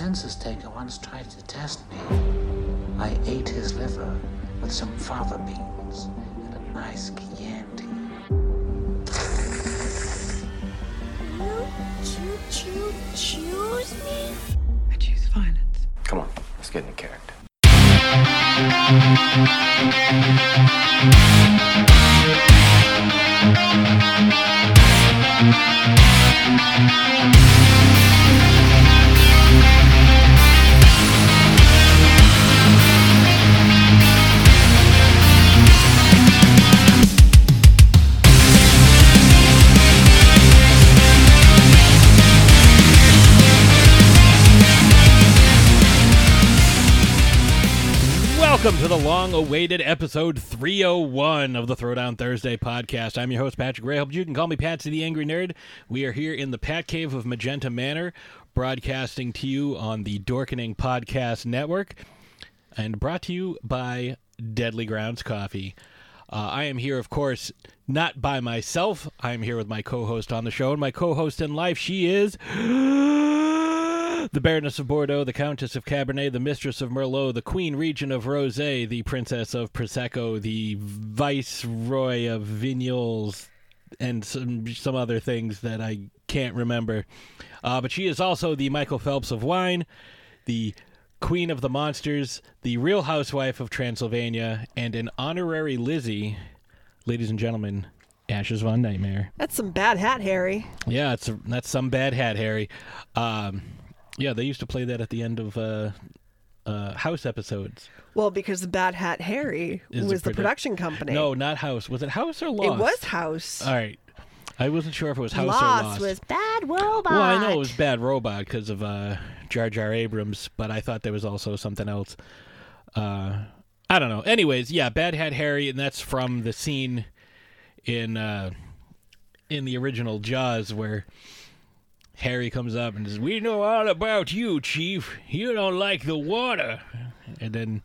census taker once tried to test me. I ate his liver with some fava beans and a nice Chianti. You choo choose me? I choose violence. Come on, let's get into character. Long awaited episode 301 of the Throwdown Thursday podcast. I'm your host, Patrick Grayhope. You can call me Patsy the Angry Nerd. We are here in the Pat Cave of Magenta Manor, broadcasting to you on the Dorkening Podcast Network and brought to you by Deadly Grounds Coffee. Uh, I am here, of course, not by myself. I am here with my co host on the show, and my co host in life, she is. The Baroness of Bordeaux, the Countess of Cabernet, the Mistress of Merlot, the Queen Regent of Rosé, the Princess of Prosecco, the Viceroy of Vignoles, and some some other things that I can't remember. Uh, but she is also the Michael Phelps of wine, the Queen of the Monsters, the Real Housewife of Transylvania, and an honorary Lizzie. Ladies and gentlemen, Ashes Von Nightmare. That's some bad hat, Harry. Yeah, it's a, that's some bad hat, Harry. Um, yeah, they used to play that at the end of uh, uh, House episodes. Well, because Bad Hat Harry Is was the the production company. No, not House. Was it House or Lost? it was House. All right. I wasn't sure if it was House or Lost Lost. was Bad Robot. well, I know it was Bad Robot because of uh, Jar Jar Abrams, but I thought there was also something else. Uh, I don't know. Anyways, yeah, Bad Hat Harry, and that's from the scene in uh, in the original Jaws where Harry comes up and says, "We know all about you, Chief. You don't like the water." And then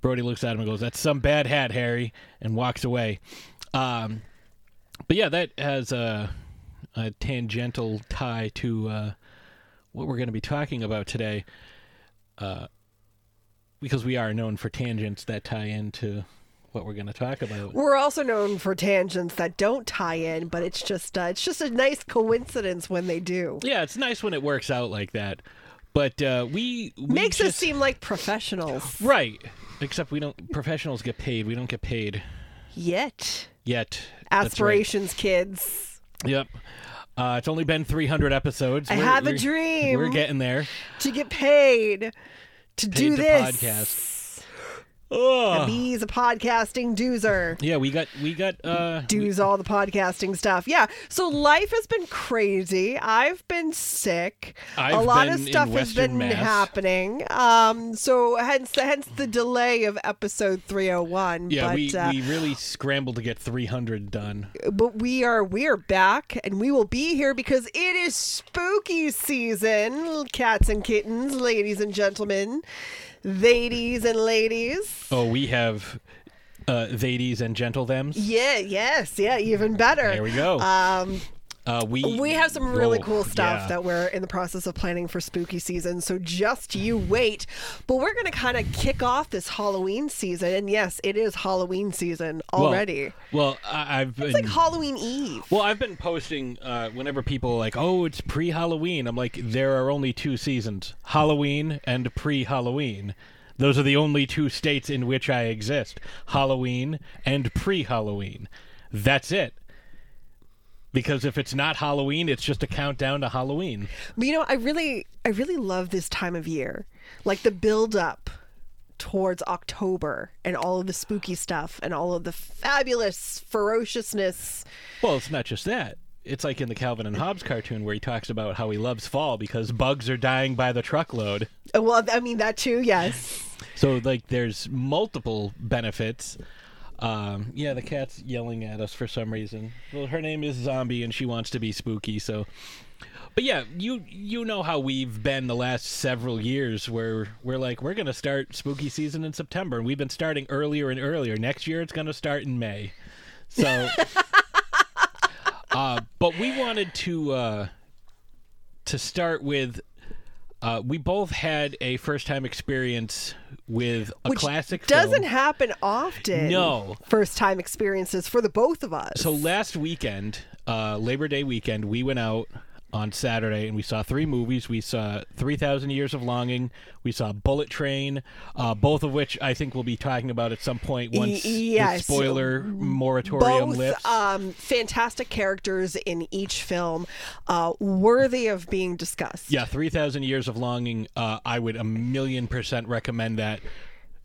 Brody looks at him and goes, "That's some bad hat, Harry," and walks away. Um, but yeah, that has a, a tangential tie to uh, what we're going to be talking about today, uh, because we are known for tangents that tie into what we're going to talk about. We're also known for tangents that don't tie in, but it's just uh, it's just a nice coincidence when they do. Yeah, it's nice when it works out like that. But uh, we, we Makes us seem like professionals. right. Except we don't. Professionals get paid. We don't get paid Yet. yet. That's right. Aspirations, kids. Yep. Uh, it's only been 300 episodes. I We're- have a dream. We're getting there. To get paid to do to this. podcast. Oh. He's a podcasting doozer. Yeah, we got we got uh does all the podcasting stuff. Yeah. So life has been crazy. I've been sick. a I've a lot of stuff has been Mass. happening. Um so hence the hence the delay of episode 301. yeah, but we, uh, we really scrambled to get 300 done. but we are we are back and we will be here because it is spooky season, cats and kittens, ladies and gentlemen, ladies and ladies. Oh, we have uh ladies and gentle thems. Yeah, yes, yeah, even better. There we go. Um Uh we We have some really cool stuff yeah. that we're in the process of planning for spooky season, so just you wait. But we're going to kind of kick off this Halloween season, and yes, it is Halloween season already. Well, I, I've been it's like Halloween Eve. Well, I've been posting uh, whenever people are like, "Oh, it's pre-Halloween." I'm like, there are only two seasons: Halloween and pre-Halloween. Those are the only two states in which I exist: Halloween and pre-Halloween. That's it. Because if it's not Halloween, it's just a countdown to Halloween. But you know, I really, I really love this time of year, like the build up towards October and all of the spooky stuff and all of the fabulous ferociousness. Well, it's not just that. It's like in the Calvin and Hobbes cartoon where he talks about how he loves fall because bugs are dying by the truckload. Uh, Well, I mean that too. Yes. So like there's multiple benefits. Um, yeah, the cat's yelling at us for some reason. Well, her name is Zombie and she wants to be spooky, so But yeah, you you know how we've been the last several years where we're like we're going to start spooky season in September and we've been starting earlier and earlier. Next year it's going to start in May. So uh but we wanted to uh to start with uh, we both had a first time experience with a Which classic doesn't film. happen often. No. First time experiences for the both of us. So last weekend, uh, Labor Day weekend, we went out on Saturday and we saw three movies. We saw 3,000 Years of Longing. We saw Bullet Train, uh, both of which I think we'll be talking about at some point once yes. the spoiler moratorium both lifts. um, fantastic characters in each film, uh, worthy of being discussed. yeah, 3,000 Years of Longing, uh, I would a million percent recommend that.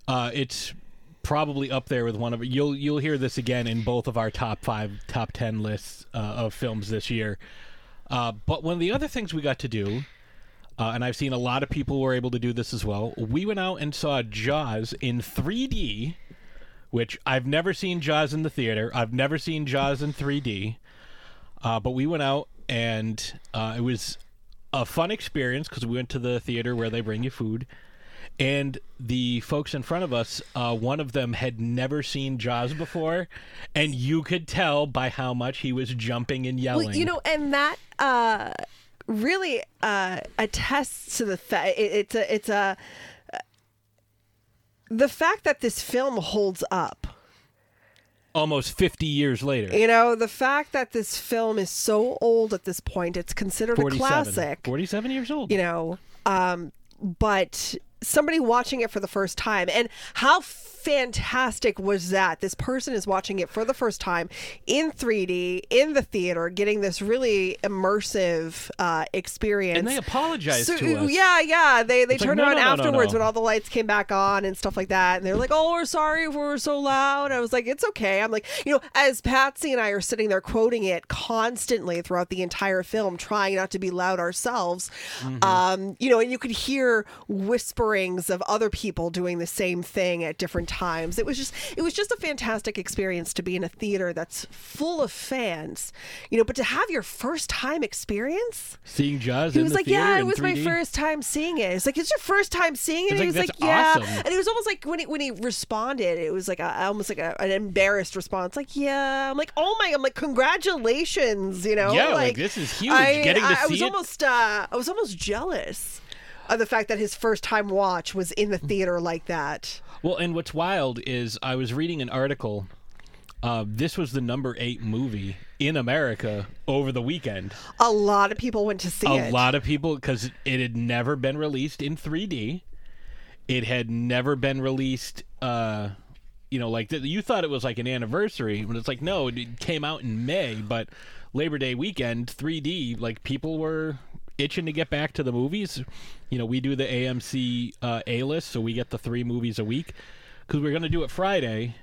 Uh, it's probably up there with one of you'll you'll hear this again in both of our top five top 10 lists uh, of films this year uh, but one of the other things we got to do uh, and i've seen a lot of people were able to do this as well we went out and saw jaws in 3d which i've never seen jaws in the theater. I've never seen jaws in 3d uh, but we went out and uh, it was a fun experience because we went to the theater where they bring you food and the folks in front of us, uh, one of them had never seen Jaws before, and you could tell by how much he was jumping and yelling. Well, you know, and that uh, really uh, attests to the fact it, it's a it's a the fact that this film holds up. almost 50 years later. You know, the fact that this film is so old at this point, it's considered a classic. 47 years old. you know um but somebody watching it for the first time. And how fantastic was that? This person is watching it for the first time in 3d in the theater getting this really immersive uh experience. And they apologized So- to us. yeah yeah. They they It's like, turned no, around no, no, afterwards when all the lights came back on and stuff like that. And they're like oh we're sorry if we were so loud. I was like it's okay. I'm like you know as patsy and i are sitting there quoting it constantly throughout the entire film trying not to be loud ourselves Mm-hmm. um you know and you could hear of other people doing the same thing at different times it was just it was just a fantastic experience to be in a theater that's full of fans you know but to have your first time experience Seeing Jaws he was like, "Yeah, it was my 3D. first time seeing it." It's like, "It's your first time seeing it." It's And he like, was like, "Yeah," awesome. and it was almost like when he when he responded, it was like a, almost like a, an embarrassed response, like, "Yeah." I'm like, "Oh my!" I'm like, "Congratulations!" You know, Yeah, like, this is huge. I, Getting to I, I was it. almost uh, I was almost jealous of the fact that his first time watch was in the theater like that. Well, and what's wild is I was reading an article. Uh, this was the number eight movie in America over the weekend. A lot of people went to see a it. A lot of people because it had never been released in 3D. It had never been released. Uh, you know, like th- you thought it was like an anniversary, but it's like no, it came out in May, but Labor Day weekend 3D. Like people were itching to get back to the movies. You know, we do the AMC uh, A list, so we get the three movies a week because we're gonna do it Friday.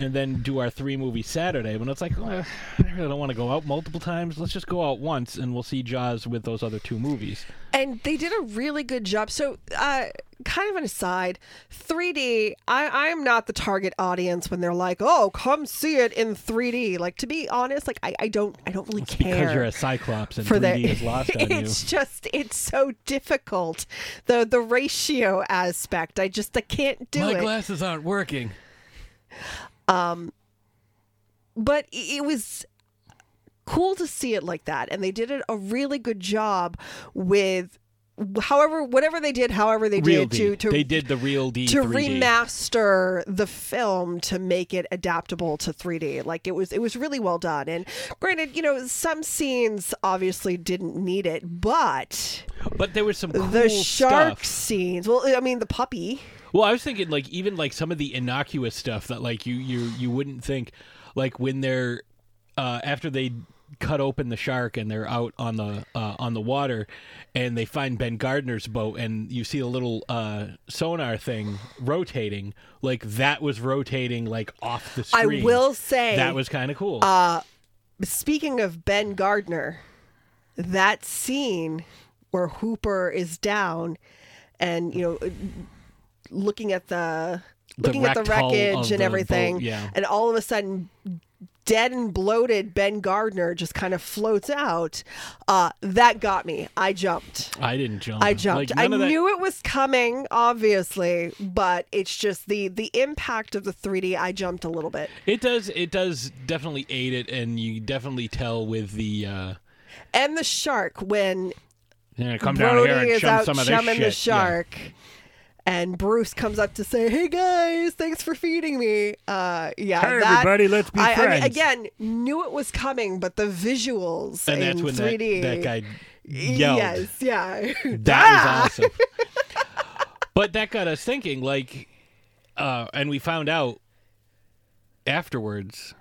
And then do our three movies Saturday. When it's like, "Well, I really don't want to go out multiple times. Let's just go out once, and we'll see Jaws with those other two movies. and they did a really good job. So, uh, kind of an aside, 3D. I I am not the target audience when they're like, "Oh, come see it in 3D." Like to be honest, like I, I don't I don't really care Because you're a Cyclops and for 3D that. is lost on you. it's just it's so difficult. The the ratio aspect. I just I can't do My it. My glasses aren't working. Um, but it was cool to see it like that and they did it a really good job with however whatever they did however they Real did D. to to they did the real D to 3D. remaster the film to make it adaptable to 3D. Like it was it was really well done. And granted, you know, some scenes obviously didn't need it, but but there was some cool the shark stuff. scenes, well, I mean the puppy. Well, I was thinking like even like some of the innocuous stuff that like you you you wouldn't think like when they're uh, after they cut open the shark and they're out on the uh, on the water and they find Ben Gardner's boat and you see a little uh, sonar thing rotating like that was rotating like off the I will say that was kind of cool. Uh, speaking of Ben Gardner, that scene where Hooper is down and you know looking at the The looking at the wreckage and the everything boat, yeah. and all of a sudden dead and bloated Ben Gardner just kind of floats out uh that got me I jumped I didn't jump. I jumped. Like, I that- knew it was coming, obviously, but it's just the the impact of the 3D. I jumped a little bit, It does. It does definitely aid it, and you definitely tell with the. Uh, and the shark when You're gonna down here Brody and chum out some of this shit. the shark. And Bruce comes up to say, "Hey guys, thanks for feeding me." Uh, yeah, Hey, that- everybody, let's be I, I mean, again, knew it was coming, but the visuals And in that's when that, 3D. that guy yelled. Yes, yeah. That was awesome. but that got us thinking, like, uh, and we found out afterwards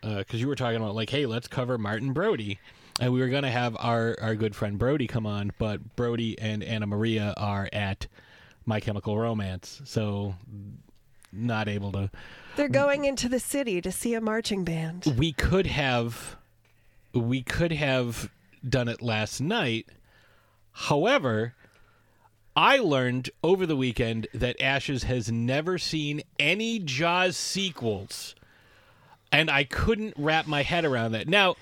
because you were talking about like, hey, let's cover Martin Brody, and we were gonna have our our good friend Brody come on, but Brody and Anna Maria are at My Chemical Romance, so not able to. They're going into the city to see a marching band. We could have, we could have done it last night. However, I learned over the weekend that Ashes has never seen any Jaws sequels, and I couldn't wrap my head around that. Now,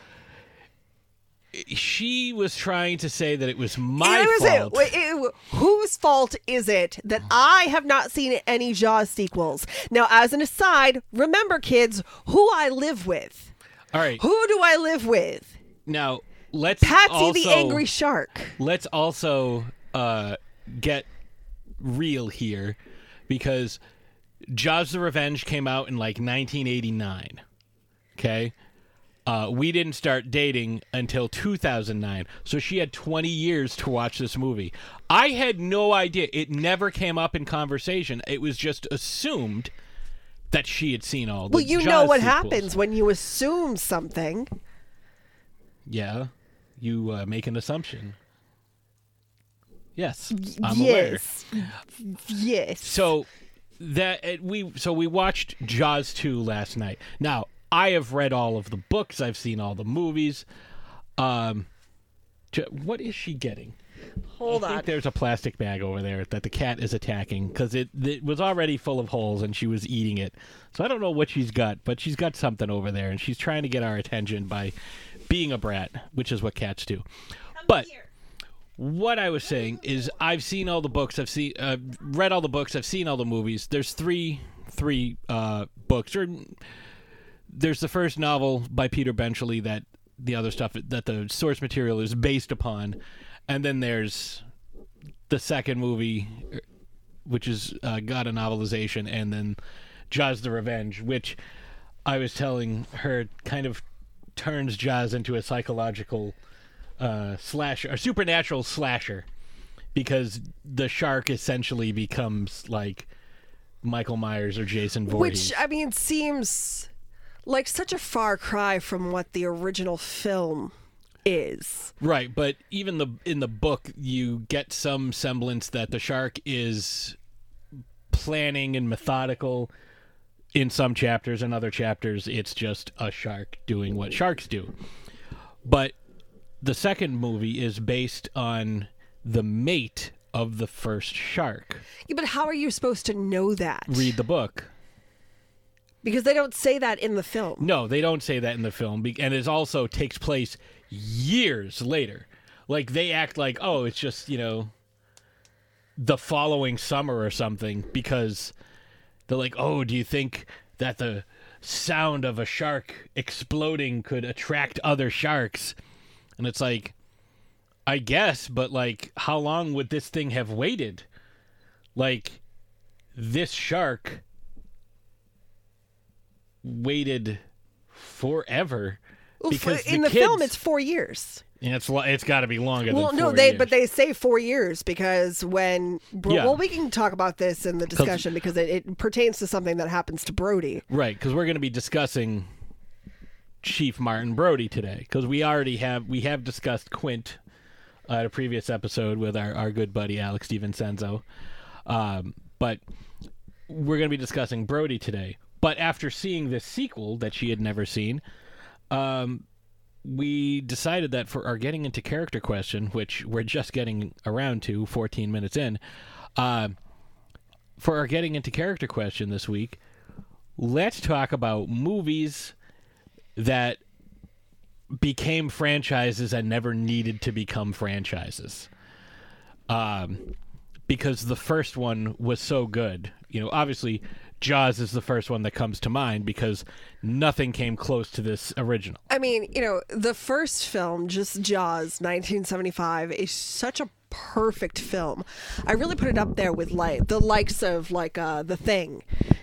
she was trying to say that it was my It was it- fault. it- whose fault is it that I have not seen any Jaws sequels? Now, as an aside, remember, kids, who I live with. All right, Who do I live with? now let's Patsy also, the Angry Shark. let's also uh, get real here because Jaws the Revenge came out in like 1989. Okay? Uh, we didn't start dating until 2009. So she had 20 years to watch this movie. I had no idea. It never came up in conversation. It was just assumed that she had seen all the Well, you know what sequels. happens when you assume something. Yeah. You uh, make an assumption. Yes. I'm aware. yes. Yes. So that uh, we so we watched Jaws 2 last night. Now, I have read all of the books, I've seen all the movies. Um J- what is she getting? Hold I think on. there's a plastic bag over there that the cat is attacking because it, it was already full of holes and she was eating it. So I don't know what she's got, but she's got something over there and she's trying to get our attention by being a brat, which is what cats do. But what I was saying is I've seen all the books. I've seen, uh, read all the books. I've seen all the movies. There's three, three uh, books. Or there's the first novel by Peter Benchley that the other stuff that the source material is based upon, and then there's the second movie, which is uh, got a novelization, and then Jaws: The Revenge, which I was telling her kind of turns Jaws into a psychological uh, slasher, a supernatural slasher, because the shark essentially becomes like Michael Myers or Jason Voorhees. Which, I mean, seems like such a far cry from what the original film is. Right, but even the in the book you get some semblance that the shark is planning and methodical in some chapters and other chapters it's just a shark doing what sharks do. But the second movie is based on the mate of the first shark. Yeah, but how are you supposed to know that? Read the book. Because they don't say that in the film. No, they don't say that in the film, and it also takes place years later. Like they act like, oh, it's just you know, the following summer or something, because they're like, oh, do you think that the sound of a shark exploding could attract other sharks? And it's like, I guess, but like, how long would this thing have waited? Like, this shark waited forever because in the, the, film, it's four years. and it's it's got to be longer. Well, no, they years. but they say four years because when Bro- Yeah. well, we can talk about this in the discussion because it, it pertains to something that happens to Brody. right because we're going to be discussing Chief Martin Brody today because we already have we have discussed Quint uh, at a previous episode with our, our good buddy Alex DiVincenzo, um, but we're going to be discussing Brody today. But after seeing this sequel that she had never seen, um, we decided that for our getting into character question, which we're just getting around to, 14 minutes in, uh, for our getting into character question this week, let's talk about movies that became franchises and never needed to become franchises. Um, because the first one was so good. You know, obviously, Jaws is the first one that comes to mind because nothing came close to this original. I mean, you know, the first film, just Jaws, 1975, is such a perfect film. I really put it up there with like the likes of like uh The Thing,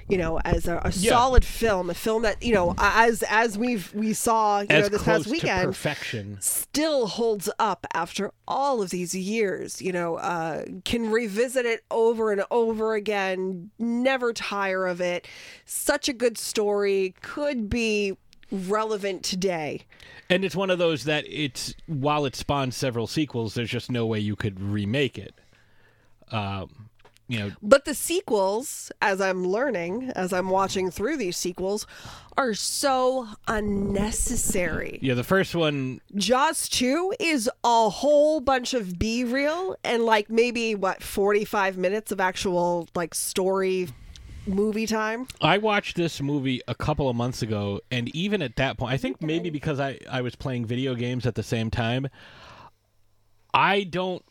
you know, as a, a Yeah. solid film, a film that you know, as as we've we saw, you As know, this past weekend, perfection. still holds up after all of these years. You know, uh, can revisit it over and over again, never tire of it. Such a good story, could be relevant today. And it's one of those that it's while it spawned several sequels, there's just no way you could remake it. Um, you know, But the sequels, as I'm learning, as I'm watching through these sequels, are so unnecessary. yeah, the first one Jaws 2 is a whole bunch of B reel and like maybe what 45 minutes of actual like story movie time. I watched this movie a couple of months ago, and even at that point, I think maybe because I, I was playing video games at the same time, I don't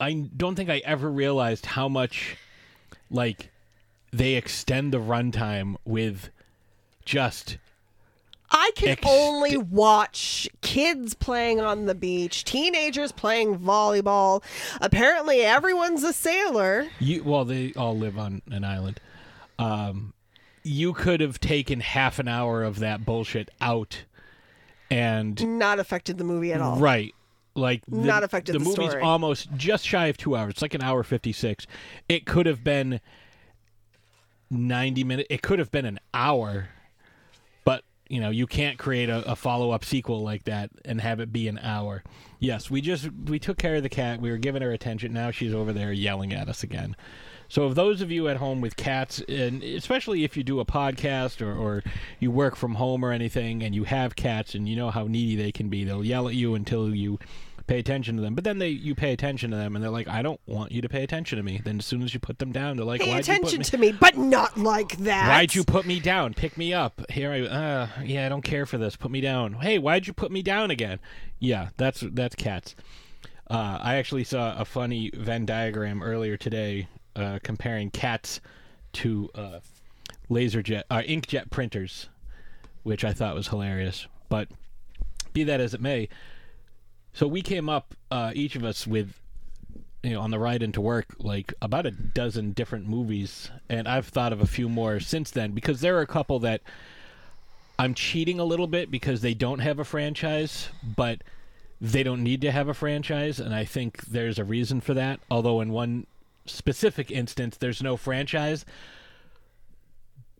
I don't think I ever realized how much like they extend the runtime with just I can Ex- only watch kids playing on the beach, teenagers playing volleyball. Apparently everyone's a sailor. you well they all live on an island. Um you could have taken half an hour of that bullshit out and Not affected the movie at all. Right. Like the, Not affected the the movie's story. almost just shy of two hours. It's like an hour fifty six. It could have been ninety minutes. It could have been an hour, but you know you can't create a, a follow up sequel like that and have it be an hour. Yes, we just we took care of the cat. We were giving her attention. Now she's over there yelling at us again. So, if those of you at home with cats, and especially if you do a podcast or, or you work from home or anything, and you have cats, and you know how needy they can be, they'll yell at you until you pay attention to them. But then they you pay attention to them, and they're like, "I don't want you to pay attention to me." Then as soon as you put them down, they're like, Pay "Why'd you put attention me?" to me, but not like that. Why'd you put me down? Pick me up. Here I uh yeah, I don't care for this. Put me down. Hey, why'd you put me down again? Yeah, that's that's cats. Uh, I actually saw a funny Venn diagram earlier today uh, comparing cats to uh, laser jet uh, inkjet printers, which I thought was hilarious. But be that as it may, so we came up uh, each of us with you know on the ride into work like about a dozen different movies. And i've thought of a few more since then because there are a couple that i'm cheating a little bit because they don't have a franchise but they don't need to have a franchise. And i think there's a reason for that. Although in one specific instance there's no franchise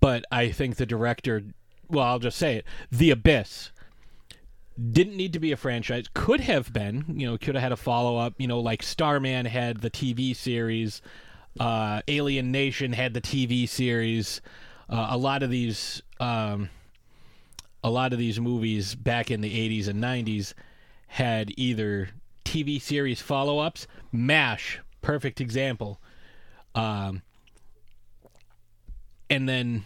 but i think the director well i'll just say it the abyss didn't need to be a franchise could have been you know could have had a follow-up you know like starman had the tv series uh, alien nation had the tv series uh, a lot of these um, a lot of these movies back in the 80s and 90s had either tv series follow-ups mash perfect example um, and then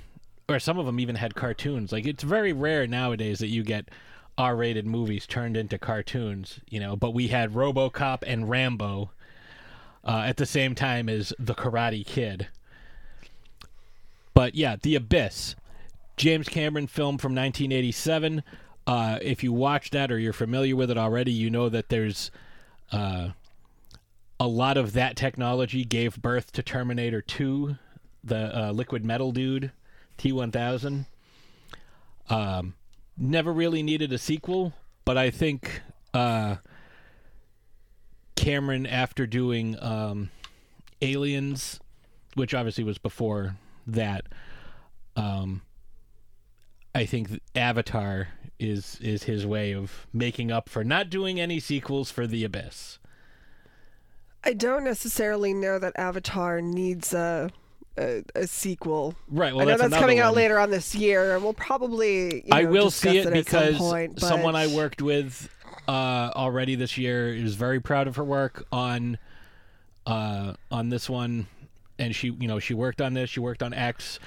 or some of them even had cartoons. Like it's very rare nowadays that you get r-rated movies turned into cartoons you know but we had robocop and rambo uh, at the same time as the karate kid. But yeah the abyss james cameron film from 1987 uh, if you watch that or you're familiar with it already you know that there's uh, a lot of that technology gave birth to terminator 2 the uh, liquid metal dude T1000. Um, never really needed a sequel, but I think uh, Cameron, after doing um, Aliens, which obviously was before that, um, I think Avatar is is his way of making up for not doing any sequels for The Abyss. I don't necessarily know that Avatar needs a a, a sequel. Right. Well, I know that's, another coming out one. later on this year, and we'll probably. You I will see it at because some point, but- someone I worked with uh, already this year is very proud of her work on uh, on this one, and she you know she worked on this, she worked on X,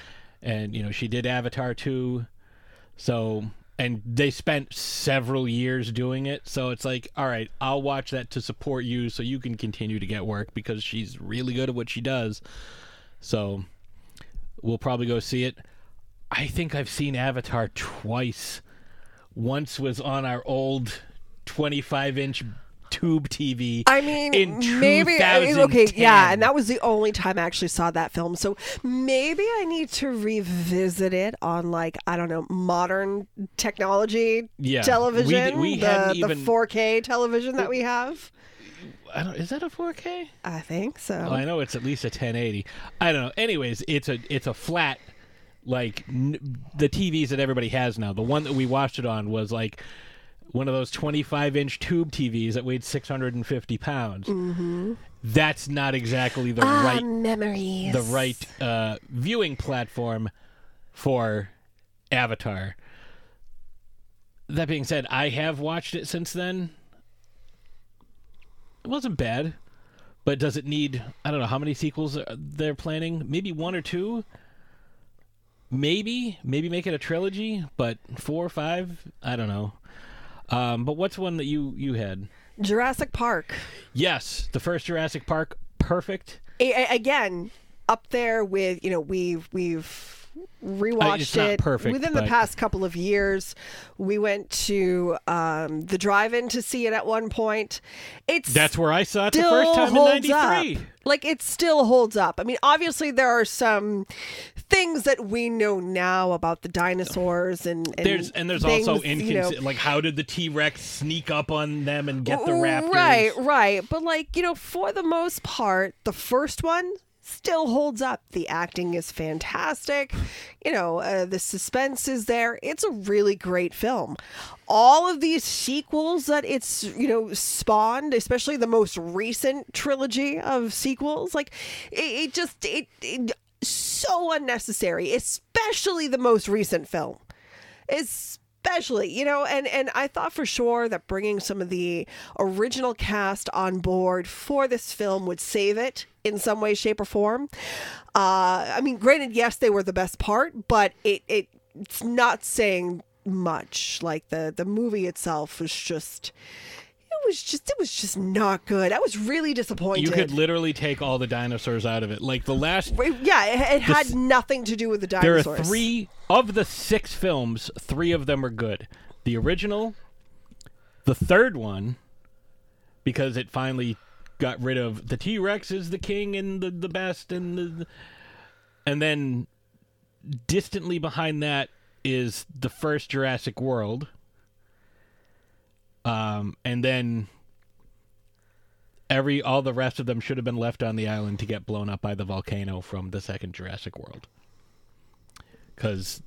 and you know she did Avatar two, so and they spent several years doing it, so it's like all right, I'll watch that to support you, so you can continue to get work because she's really good at what she does, so we'll probably go see it. I think I've seen Avatar twice. Once was on our old 25 inch tube TV. I mean, in maybe I mean, okay, yeah, and that was the only time I actually saw that film. So maybe I need to revisit it on like I don't know modern technology Yeah, television, we the, hadn't the even- 4K television that we have. I don't, is that a 4K? I think so. Well, I know it's at least a 1080. I don't know. Anyways, it's a it's a flat like n- the TVs that everybody has now. The one that we watched it on was like one of those 25 inch tube TVs that weighed 650 pounds. Mm-hmm. That's not exactly the ah, right memories. the right uh, viewing platform for Avatar. That being said, I have watched it since then. It wasn't bad, but does it need? I don't know how many sequels they're planning. Maybe one or two. Maybe, maybe make it a trilogy, but four or five. I don't know. Um, but what's one that you you had? Jurassic Park. Yes, the first Jurassic Park, perfect. A- again, up there with you know we've we've rewatched it perfect, within the past couple of years. We went to um, the drive-in to see it at one point. It's That's where I saw it the first time in holds '93. up. Like it still holds up. I mean, obviously there are some things that we know now about the dinosaurs and, and There's and there's things, also you know, like how did the T Rex sneak up on them and get the raptors? Right, right. But like, you know, for the most part, the first one still holds up. The acting is fantastic. You know, uh, the suspense is there. It's a really great film. All of these sequels that it's, you know, spawned, especially the most recent trilogy of sequels, like it, it just it, it so unnecessary, especially the most recent film especially you know and and i thought for sure that bringing some of the original cast on board for this film would save it in some way shape or form. Uh i mean granted yes they were the best part but it, it it's not saying much. Like the the movie itself was just was just it was just not good i was really disappointed You could literally take all the dinosaurs out of it. Like the last yeah it, it had nothing to do with the there dinosaurs are three of the six films, three of them are good. The original, the third one, because it finally got rid of the T Rex is the king and the, the best and the and then distantly behind that is the first Jurassic World. Um and then every all the rest of them should have been left on the island to get blown up by the volcano from the second Jurassic World. Cuz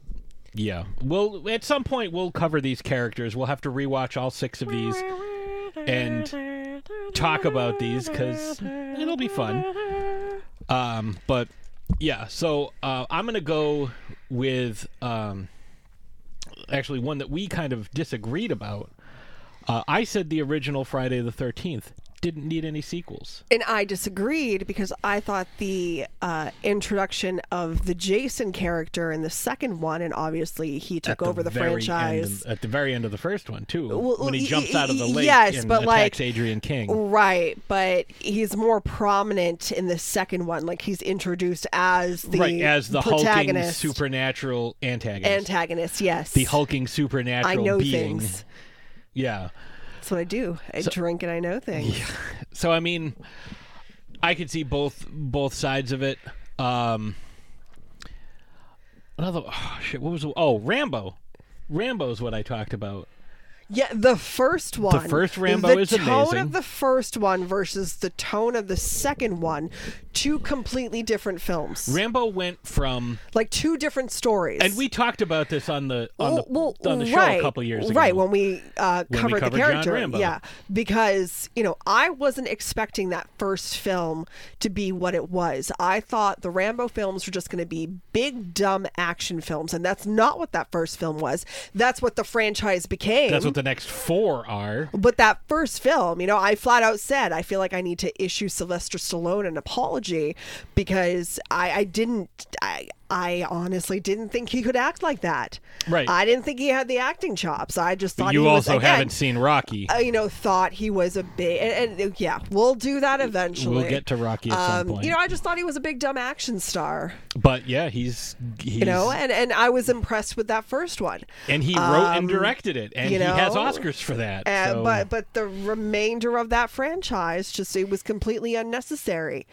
yeah, we'll at some point we'll cover these characters. We'll have to rewatch all 6 of these and talk about these cuz it'll be fun. Um but yeah, so uh, I'm to go with um actually one that we kind of disagreed about. Uh, I said the original Friday the 13th didn't need any sequels. And I disagreed because I thought the uh, introduction of the Jason character in the second one, and obviously he took At over the, franchise. end- at the very end of the first one, too, Well, when he jumps out of the lake yes, and but, attacks like, Adrienne King. Right, but he's more prominent in the second one. Like he's introduced as the right, as the hulking protagonist, supernatural antagonist. antagonist. Yes, the hulking I supernatural know being. things. Yeah. That's what I do. I drink and I know things. So I mean, I could see both both sides of it. Um, another oh, shit. What was the- oh Rambo? Rambo's what I talked about. Yeah, the first one. The first Rambo the is tone amazing. of the first one versus the tone of the second one, two completely different films. Rambo went from, like two different stories. and we talked about this on the on the well, on the show right, a couple years ago. Right, when we uh, When we covered covered the character. Rambo. Yeah, because, you know, I wasn't expecting that first film to be what it was. I thought the Rambo films were just going to be big, dumb action films, and that's not what that first film was. That's what the franchise became. That's what the next four are. But that first film, you know, I flat out said I feel like I need to issue Sylvester Stallone an apology because I, I didn't. I I honestly didn't think he could act like that. Right. I didn't think he had the acting chops. I just thought you he was, also again, haven't seen Rocky. uh, you know, thought he was a big, and, and, yeah, we'll do that eventually. We'll get to Rocky at some Um, point. You know, I just thought he was a big dumb action star. but yeah, he's, he's You know, and and I was impressed with that first one. and he wrote and um, directed it, and you know, he has Oscars for that. Uh, so- But but the remainder of that franchise just it was completely unnecessary.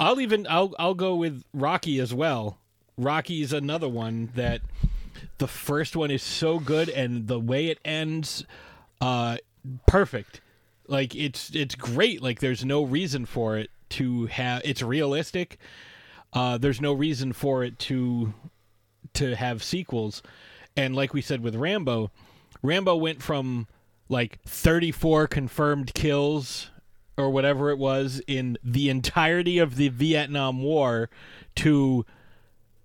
I'll even I'll I'll go with Rocky as well. Rocky's another one that the first one is so good and the way it ends uh perfect. Like it's it's great. Like there's no reason for it to have it's realistic. Uh there's no reason for it to to have sequels. And like we said with Rambo, Rambo went from like 34 confirmed kills or whatever it was in the entirety of the Vietnam War to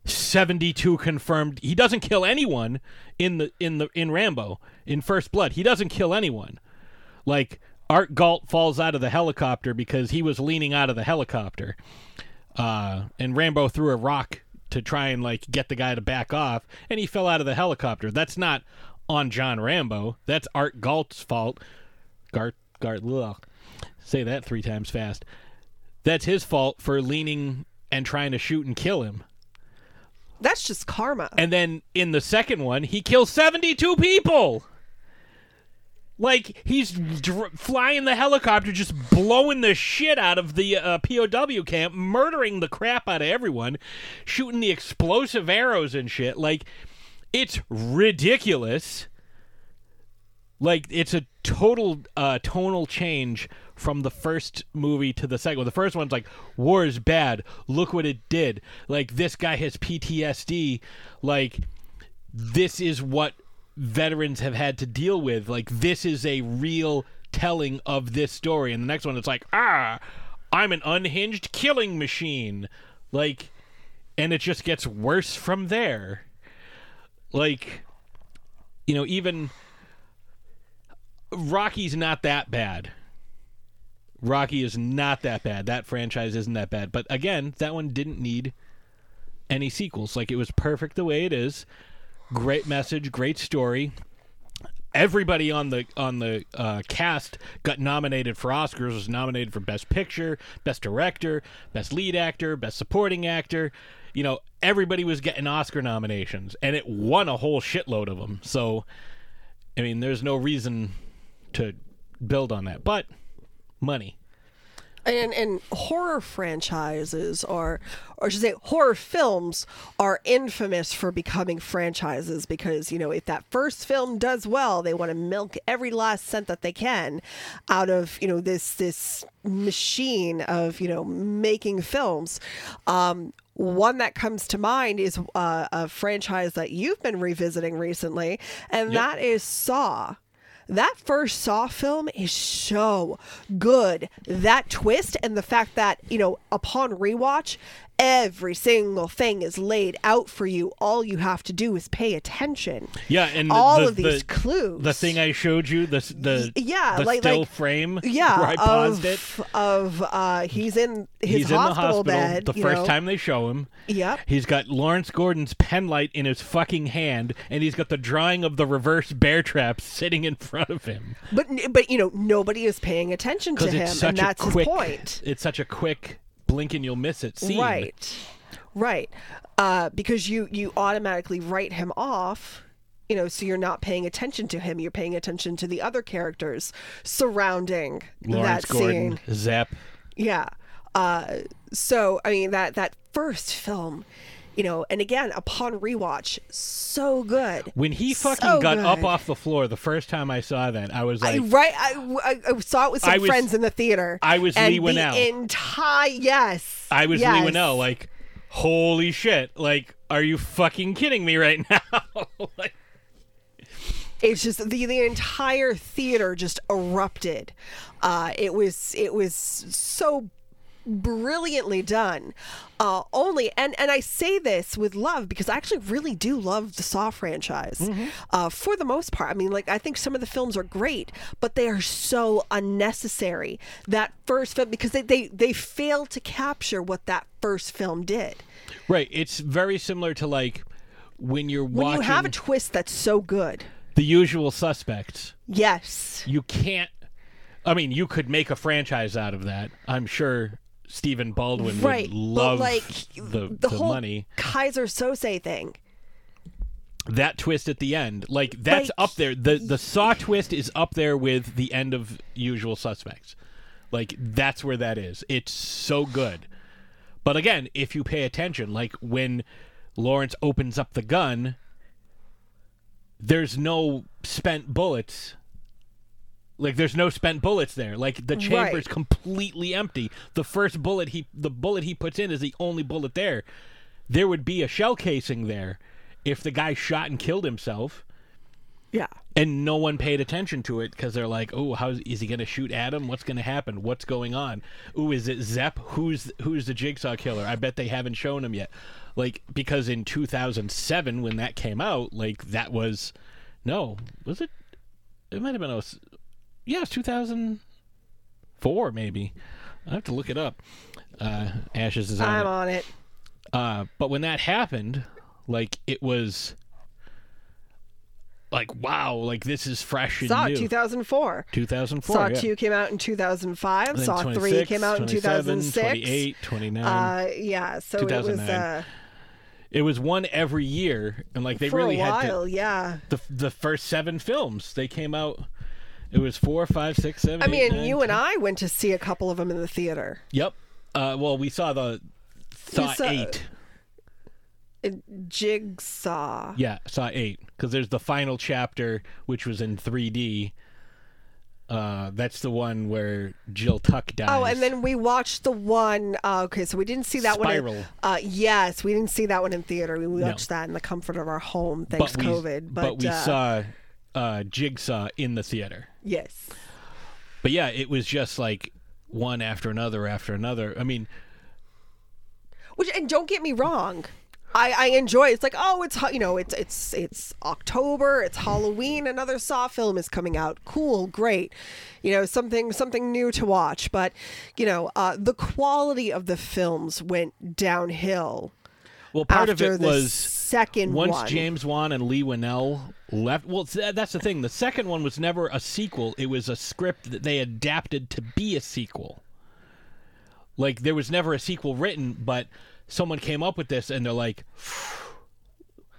72 confirmed. He doesn't kill anyone in the in the in Rambo in First Blood. He doesn't kill anyone. Like Art Galt falls out of the helicopter because he was leaning out of the helicopter. Uh and Rambo threw a rock to try and like get the guy to back off and he fell out of the helicopter. That's not on John Rambo. That's Art Galt's fault. Gart Gart ugh. say that 3 times fast. That's his fault for leaning and trying to shoot and kill him That's just karma. and then in the second one, he kills 72 people. Like he's dr- flying the helicopter, just blowing the shit out of the uh, POW camp, murdering the crap out of everyone, shooting the explosive arrows and shit. Like it's ridiculous. Like it's a total uh, tonal change from the first movie to the second. The first one's like war is bad. Look what it did. Like this guy has PTSD. Like this is what veterans have had to deal with. Like this is a real telling of this story. And the next one, it's like ah, I'm an unhinged killing machine. Like, and it just gets worse from there. Like, you know, even Rocky's not that bad. Rocky is not that bad. That franchise isn't that bad. But again, that one didn't need any sequels. Like it was perfect the way it is. Great message, great story. Everybody on the on the uh, cast got nominated for Oscars. Was nominated for Best Picture, Best Director, Best Lead Actor, Best Supporting Actor. You know, everybody was getting Oscar nominations, and it won a whole shitload of them. So, I mean, there's no reason to build on that, but money. and and horror franchises or or I should say horror films are infamous for becoming franchises because you know if that first film does well they want to milk every last cent that they can out of you know this this machine of you know making films. Um one that comes to mind is uh, a franchise that you've been revisiting recently and that is Saw that first Saw film is so good. That twist and the fact that, you know, upon rewatch, every single thing is laid out for you. All you have to do is pay attention. Yeah, and all the, of these the, clues. The thing I showed you, the the yeah, the like- still like- frame, yeah, where I paused it. of, of uh he's in his He's hospital, in the hospital bed. the first know. time they show him. Yep. He's got Lawrence Gordon's pen light in his fucking hand, and he's got the drawing of the reverse bear trap sitting in front of him. But but you know, nobody is paying attention to him and that's a quick, his point. it's such a quick blink and you'll miss it scene. Right. Right. Uh, because you you automatically write him off, you know, so you're not paying attention to him. You're paying attention to the other characters surrounding Lawrence that Gordon, scene. Zep. Yeah. Uh, so I mean that that first film, you know, and again upon rewatch, so good. When he fucking So got up off the floor the first time I saw that, I was I, like, right, I, I, I saw it with some I was- friends in the theater. I was and Leigh Whannell. Entire yes, I was yes. Leigh Whannell, like, holy shit! Like, are you fucking kidding me right now? like, it's just the the entire theater just erupted uh it was it was so brilliantly done. Uh, only and and I say this with love because I actually really do love the Saw franchise. Mm-hmm. Uh, for the most part, I mean, like I think some of the films are great, but they are so unnecessary. That first film because they they they fail to capture what that first film did. Right. It's very similar to like when you're When watching you have a twist that's so good, The Usual Suspects. yes, You can't. I mean, you could make a franchise out of that. I'm sure Stephen Baldwin right, would love but like the, the, the whole money. Keyser Söze thing. That twist at the end, like that's Like- up there. The the Saw twist is up there with the end of Usual Suspects. Like that's where that is. It's so good. But again, if you pay attention, like when Lawrence opens up the gun, there's no spent bullets. Like there's no spent bullets there. Like the chamber's Right. completely empty. The first bullet he the bullet he puts in is the only bullet there. There would be a shell casing there if the guy shot and killed himself Yeah. and no one paid attention to it because they're like, "Oh, how is he going to shoot Adam? What's going to happen? What's going on? Ooh, is it Zep? Who's who's the Jigsaw killer? I bet they haven't shown him yet." Like because in 2007 when that came out, like that was no, was it? It might have been oh a yeah, it was 2004 maybe. I have to look it up. Uh, Ashes is on I'm it. on it. Uh, but when that happened, like it was like wow, like this is fresh and Saw new. 2004. 2004. Saw yeah. 2 came out in 2005. Saw 3 came out in 27, 2006. 28, 29. Uh, yeah, so it was uh, it was one every year, and like they for really a had while, to, yeah. the the first seven films they came out. It was four, five, six, seven. I eight, mean, nine, you and I went to see a couple of them in the theater. Yep. Uh, well, we saw the saw saw- eight. Jigsaw. Yeah, saw eight because there's the final chapter, which was in 3D. Uh, that's the one where Jill Tuck dies. Oh, and then we watched the one. Uh, okay, so we didn't see that one. Spiral. In, uh, yes, we didn't see that one in theater. We watched that in the comfort of our home, thanks we, COVID. But, we uh, saw uh, Jigsaw in the theater. Yes, But yeah, it was just like one after another after another. I mean, which and don't get me wrong. I, I enjoy it. it's like oh it's you know it's it's it's October it's Halloween another Saw film is coming out cool great you know something something new to watch but you know uh, the quality of the films went downhill well, part of it was second once one. James Wan and Leigh Whannell left. Well, that's the thing. The second one was never a sequel. It was a script that they adapted to be a sequel. Like there was never a sequel written, but someone came up with this, and they're like,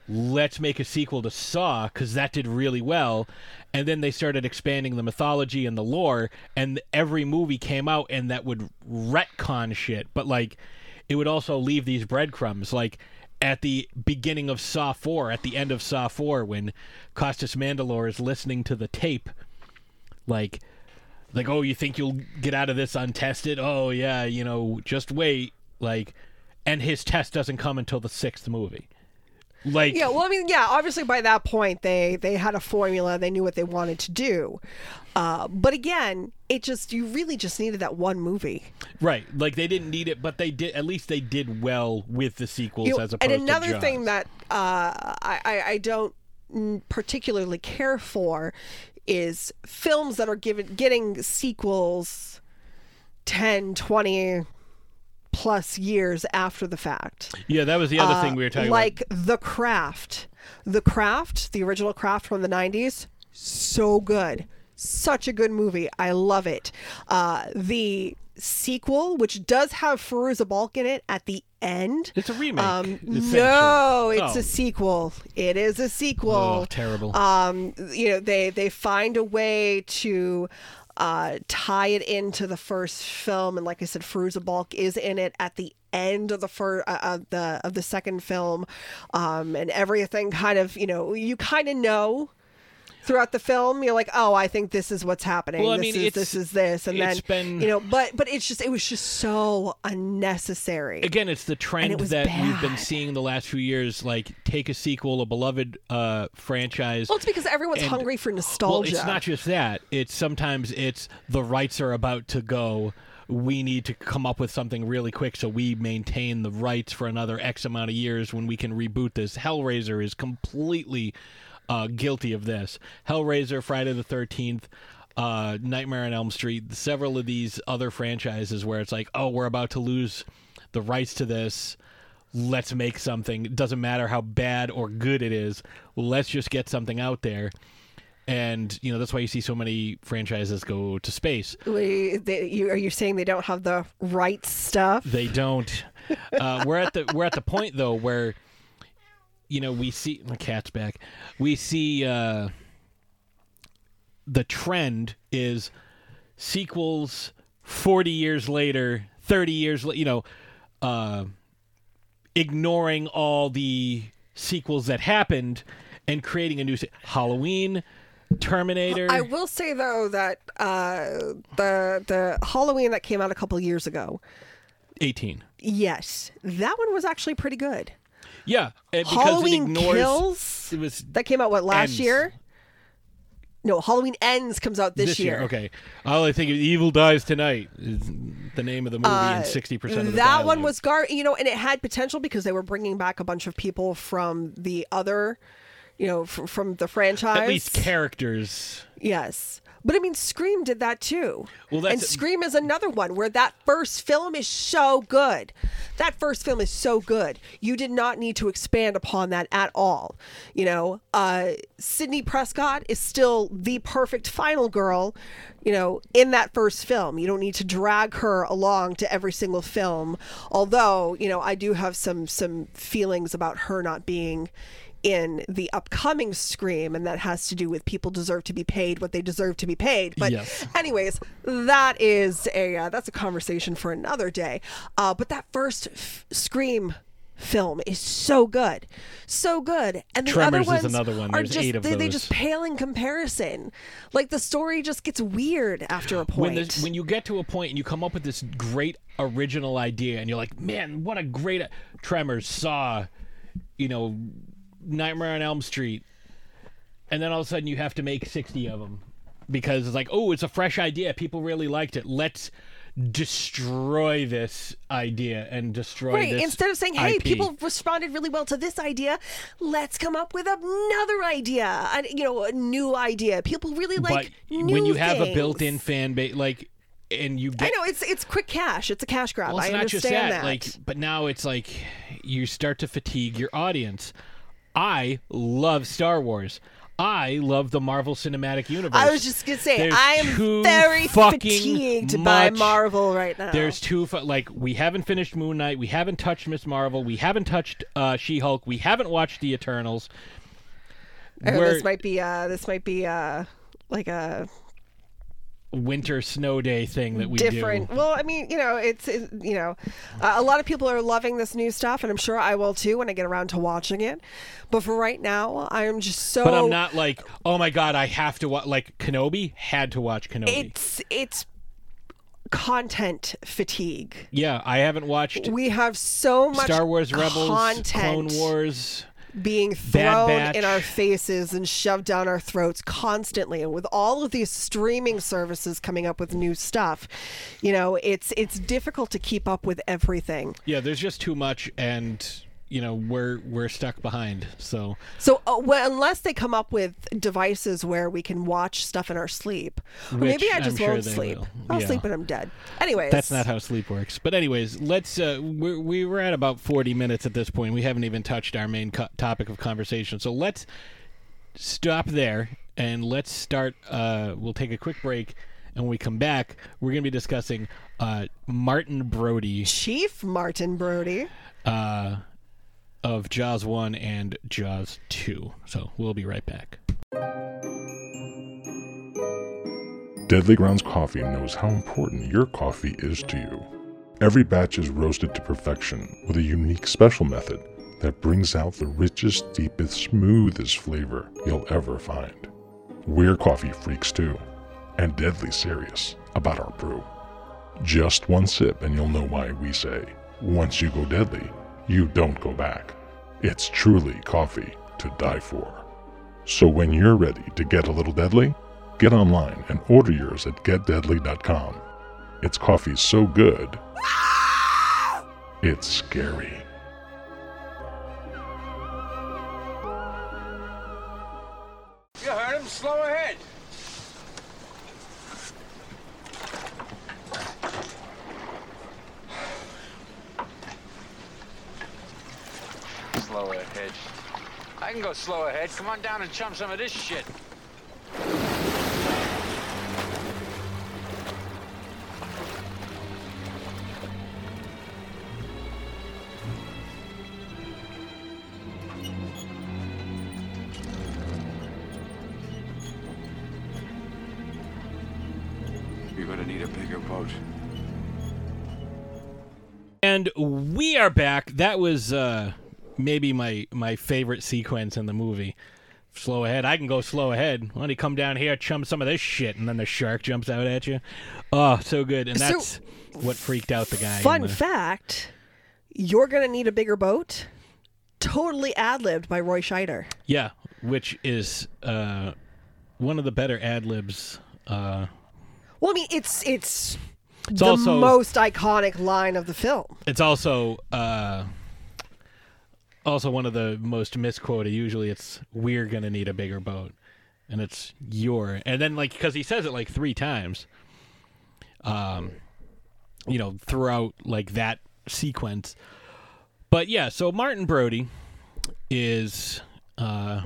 "Let's make a sequel to Saw because that did really well." And then they started expanding the mythology and the lore, and every movie came out and that would retcon shit, but like it would also leave these breadcrumbs like at the beginning of Saw 4, at the end of Saw 4 when Costas Mandylor is listening to the tape like like oh you think you'll get out of this untested? Oh yeah, you know, just wait like and his test doesn't come until the 6th movie. Like Yeah, well, I mean, yeah, obviously by that point they they had a formula, they knew what they wanted to do. Uh, but again, it just you really just needed that one movie. right, like they didn't need it, but they did at least they did well with the sequels You know, as opposed and another thing that uh, I, I I don't particularly care for is films that are given getting sequels 10, 20 plus years after the fact. Yeah, that was the other Uh, thing we were talking like about. Like The Craft. The Craft, the original Craft from the 90s, so good. Such a good movie. I love it. Uh, the sequel, which does have Fairuza Balk in it at the end. It's a remake. Um, no, it's Oh. a sequel. It is a sequel. Oh, terrible. Um, you know, they they find a way to uh, tie it into the first film, and like I said, Fairuza Balk is in it at the end of the first uh, of the of the second film, um, and everything kind of you know you kind of know. Throughout the film, you're like, "Oh, I think this is what's happening. Well, I this mean, is this is this," and then been- you know, but but it's just it was just so unnecessary. Again, it's the trend was that we've been seeing the last few years. Like, take a sequel, a beloved uh, franchise. Well, it's because everyone's and- hungry for Well, nostalgia. it's not just that. It's sometimes it's the rights are about to go. we need to come up with something really quick so we maintain the rights for another X amount of years when we can reboot this. Hellraiser is completely uh, guilty of this. Hellraiser, Friday the 13th, uh, Nightmare on Elm Street, several of these other franchises where it's like, oh, we're about to lose the rights to this. Let's make something. It doesn't matter how bad or good it is. Let's just get something out there. And you know that's why you see so many franchises go to space. We, they, you, are you saying they don't have the right stuff? They don't. Uh, we're at the we're at the point though where you know we see my cat's back. We see uh, the trend is sequels forty years later, thirty years. You know, uh, ignoring all the sequels that happened and creating a new se- Halloween, Terminator. I will say though that uh, the the Halloween that came out a couple years ago, eighteen. yes, that one was actually pretty good. Yeah, and because Halloween it ignores. Kills It was that came out what last Ends. year? No, Halloween Ends comes out this, year. Okay. All I think of Evil Dies Tonight is the name of the movie and 60% of the Uh, that dialogue. one was gar you know and it had potential because they were bringing back a bunch of people from the other you know f- from the franchise At least characters. yes but i mean scream did that too. Well, and scream is another one where that first film is so good. That first film is so good. You did not need to expand upon that at all you know? Uh Sidney Prescott is still the perfect final girl you know in that first film. You don't need to drag her along to every single film. Although you know i do have some some feelings about her not being in the upcoming scream and that has to do with people deserve to be paid what they deserve to be paid but Yes. anyways that is a uh, that's a conversation for another day uh, but that first f- scream film is so good so good and the Tremors other ones another one. are just they, they just pale in comparison like the story just gets weird after a point the, when you get to a point and you come up with this great original idea and you're like, man, what a great. Tremors, Saw, you know, Nightmare on Elm Street. And then all of a sudden you have to make 60 of them because it's like, oh, it's a fresh idea. People really liked it. Let's destroy this idea and destroy Right. this Instead of saying, "Hey, IP. people responded really well to this idea. Let's come up with another idea. You know, a new idea. People really like but new when you have a built-in fan base, like, and you get I know it's it's quick cash. It's a cash grab. Well, it's I not just understand that, that. Like, but now it's like you start to fatigue your audience. I love Star Wars. I love the Marvel Cinematic Universe. I was just gonna say, There's I am very fucking fatigued by much- Marvel right now. There's two fu- like we haven't finished Moon Knight, we haven't touched Miss Marvel, we haven't touched uh, She Hulk, we haven't watched the Eternals. Oh, this might be uh this might be uh like a winter snow day thing that we do. different. do. Well, I mean, you know, it's it, you know, uh, a lot of people are loving this new stuff, and I'm sure I will too when I get around to watching it. But for right now, I am just so. But I'm not like, oh my god, I have to watch. Like Kenobi had to watch Kenobi. It's it's content fatigue. yeah, I haven't watched We have so much Star Wars Rebels, content Clone Wars. Being thrown in our faces and shoved down our throats constantly. And with all of these streaming services coming up with new stuff you know it's it's difficult to keep up with everything. Yeah, there's just too much, and you know we're we're stuck behind. So so uh, well, unless they come up with devices where we can watch stuff in our sleep or maybe i just won't sleep will. i'll Yeah. sleep when i'm dead anyways that's not how sleep works. But anyways, let's. Uh, we're we were at about 40 minutes at this point. We haven't even touched our main co- topic of conversation. So let's stop there and let's start. Uh, we'll take a quick break. And when we come back, we're going to be discussing uh, Martin Brody chief martin brody uh, of Jaws 1 and Jaws 2. So we'll be right back. Deadly Grounds Coffee knows how important your coffee is to you. Every batch is roasted to perfection with a unique special method that brings out the richest, deepest, smoothest flavor you'll ever find. We're coffee freaks too, and deadly serious about our brew. Just one sip and you'll know why we say, once you go deadly, you don't go back. It's truly coffee to die for. So when you're ready to get a little deadly, get online and order yours at getdeadly.com. Its coffee so good, it's scary. You heard him. Slow ahead. Slow ahead. I can go slow ahead. Come on down and chum some of this shit. You're gonna need a bigger boat. And we are back. That was uh, maybe my my favorite sequence in the movie. Slow ahead. I can go slow ahead. Why don't you come down here, chum some of this shit, and then the shark jumps out at you. Oh, so good. And So- that's what freaked out the guy. Fun the- fact: You're gonna need a bigger boat. Totally ad libbed by Roy Scheider. Yeah, which is uh, one of the better ad libs. Uh, Well, I mean, it's it's, It's the also- most iconic line of the film. it's also uh, also one of the most misquoted. Usually, it's "We're gonna need a bigger boat," and it's "your," and then like because he says it like three times. Um, you know, throughout like that sequence. But yeah, so Martin Brody is uh,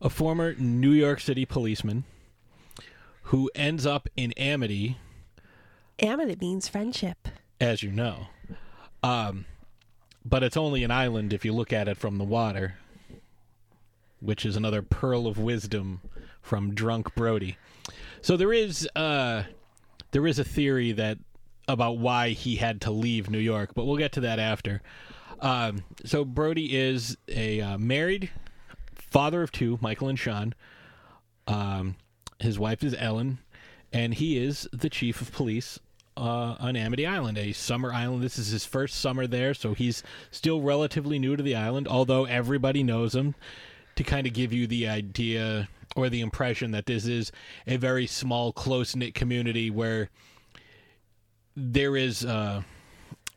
a former New York City policeman who ends up in Amity Amity means friendship. as you know. Um, but it's only an island if you look at it from the water, which is another pearl of wisdom from drunk Brody. So there is uh, there is a theory that about why he had to leave New York, but we'll get to that after. Um, so Brody is a uh, married father of two, Michael and Sean. Um, his wife is Ellen, and he is the chief of police uh, on Amity Island, a summer island. This is his first summer there, so he's still relatively new to the island, although everybody knows him. To kind of give you the idea or the impression that this is a very small, close knit community where there is uh,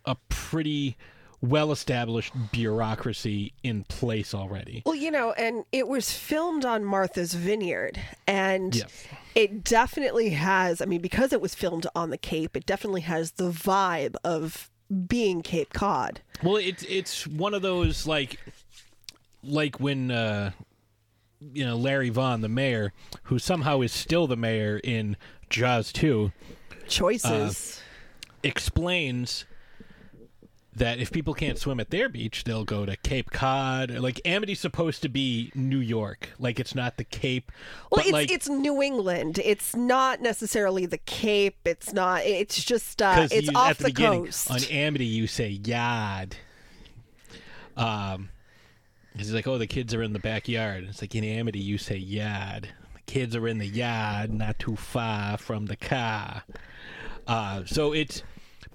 a pretty well established bureaucracy in place already. Well, you know, and it was filmed on Martha's Vineyard, and. It definitely has. I mean, because it was filmed on the Cape, it definitely has the vibe of being Cape Cod. Well, it's it's one of those like like when uh you know Larry Vaughn, the mayor, who somehow is still the mayor in Jaws 2, Choices. explains that if people can't swim at their beach, they'll go to Cape Cod. Like Amity's supposed to be New York, like it's not the Cape. well, it's like it's New England. It's not necessarily the Cape. It's not. It's just uh, it's you, off the, the, coast. on Amity, you say yard. Um, he's like, oh, the kids are in the backyard. It's like in Amity, you say yard. The kids are in the yard, not too far from the car. Uh, so it's,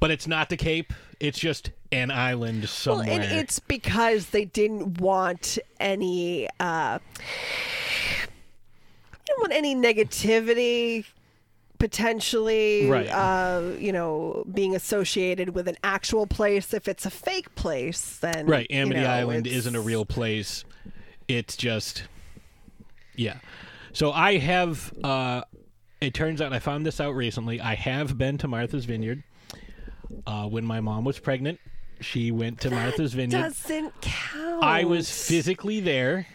but it's not the Cape. It's just an island somewhere. Well, and it's because they didn't want any uh didn't want any negativity potentially Right. uh you know being associated with an actual place if it's a fake place then Right, you Amity know, Island it's- isn't a real place. It's just, yeah. So I have. Uh, it turns out I found this out recently. I have been to Martha's Vineyard. Uh, when my mom was pregnant, she went to Martha's Vineyard. doesn't count I was physically there.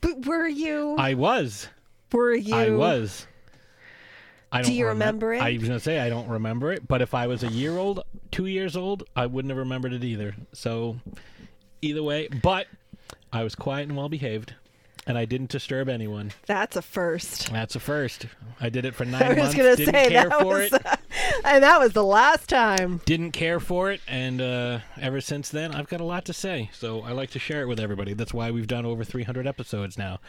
but were you I was. were you I was. I Do don't you remem- remember it? I was gonna say I don't remember it, but if I was a year old, two years old, I wouldn't have remembered it either. So, either way, but I was quiet and well behaved, and I didn't disturb anyone. that's a first That's a first. I did it for nine I was months. gonna didn't say care that for was, it. and that was the last time. Didn't care for it, and uh, ever since then, I've got a lot to say. So I like to share it with everybody. That's why we've done over 300 episodes now.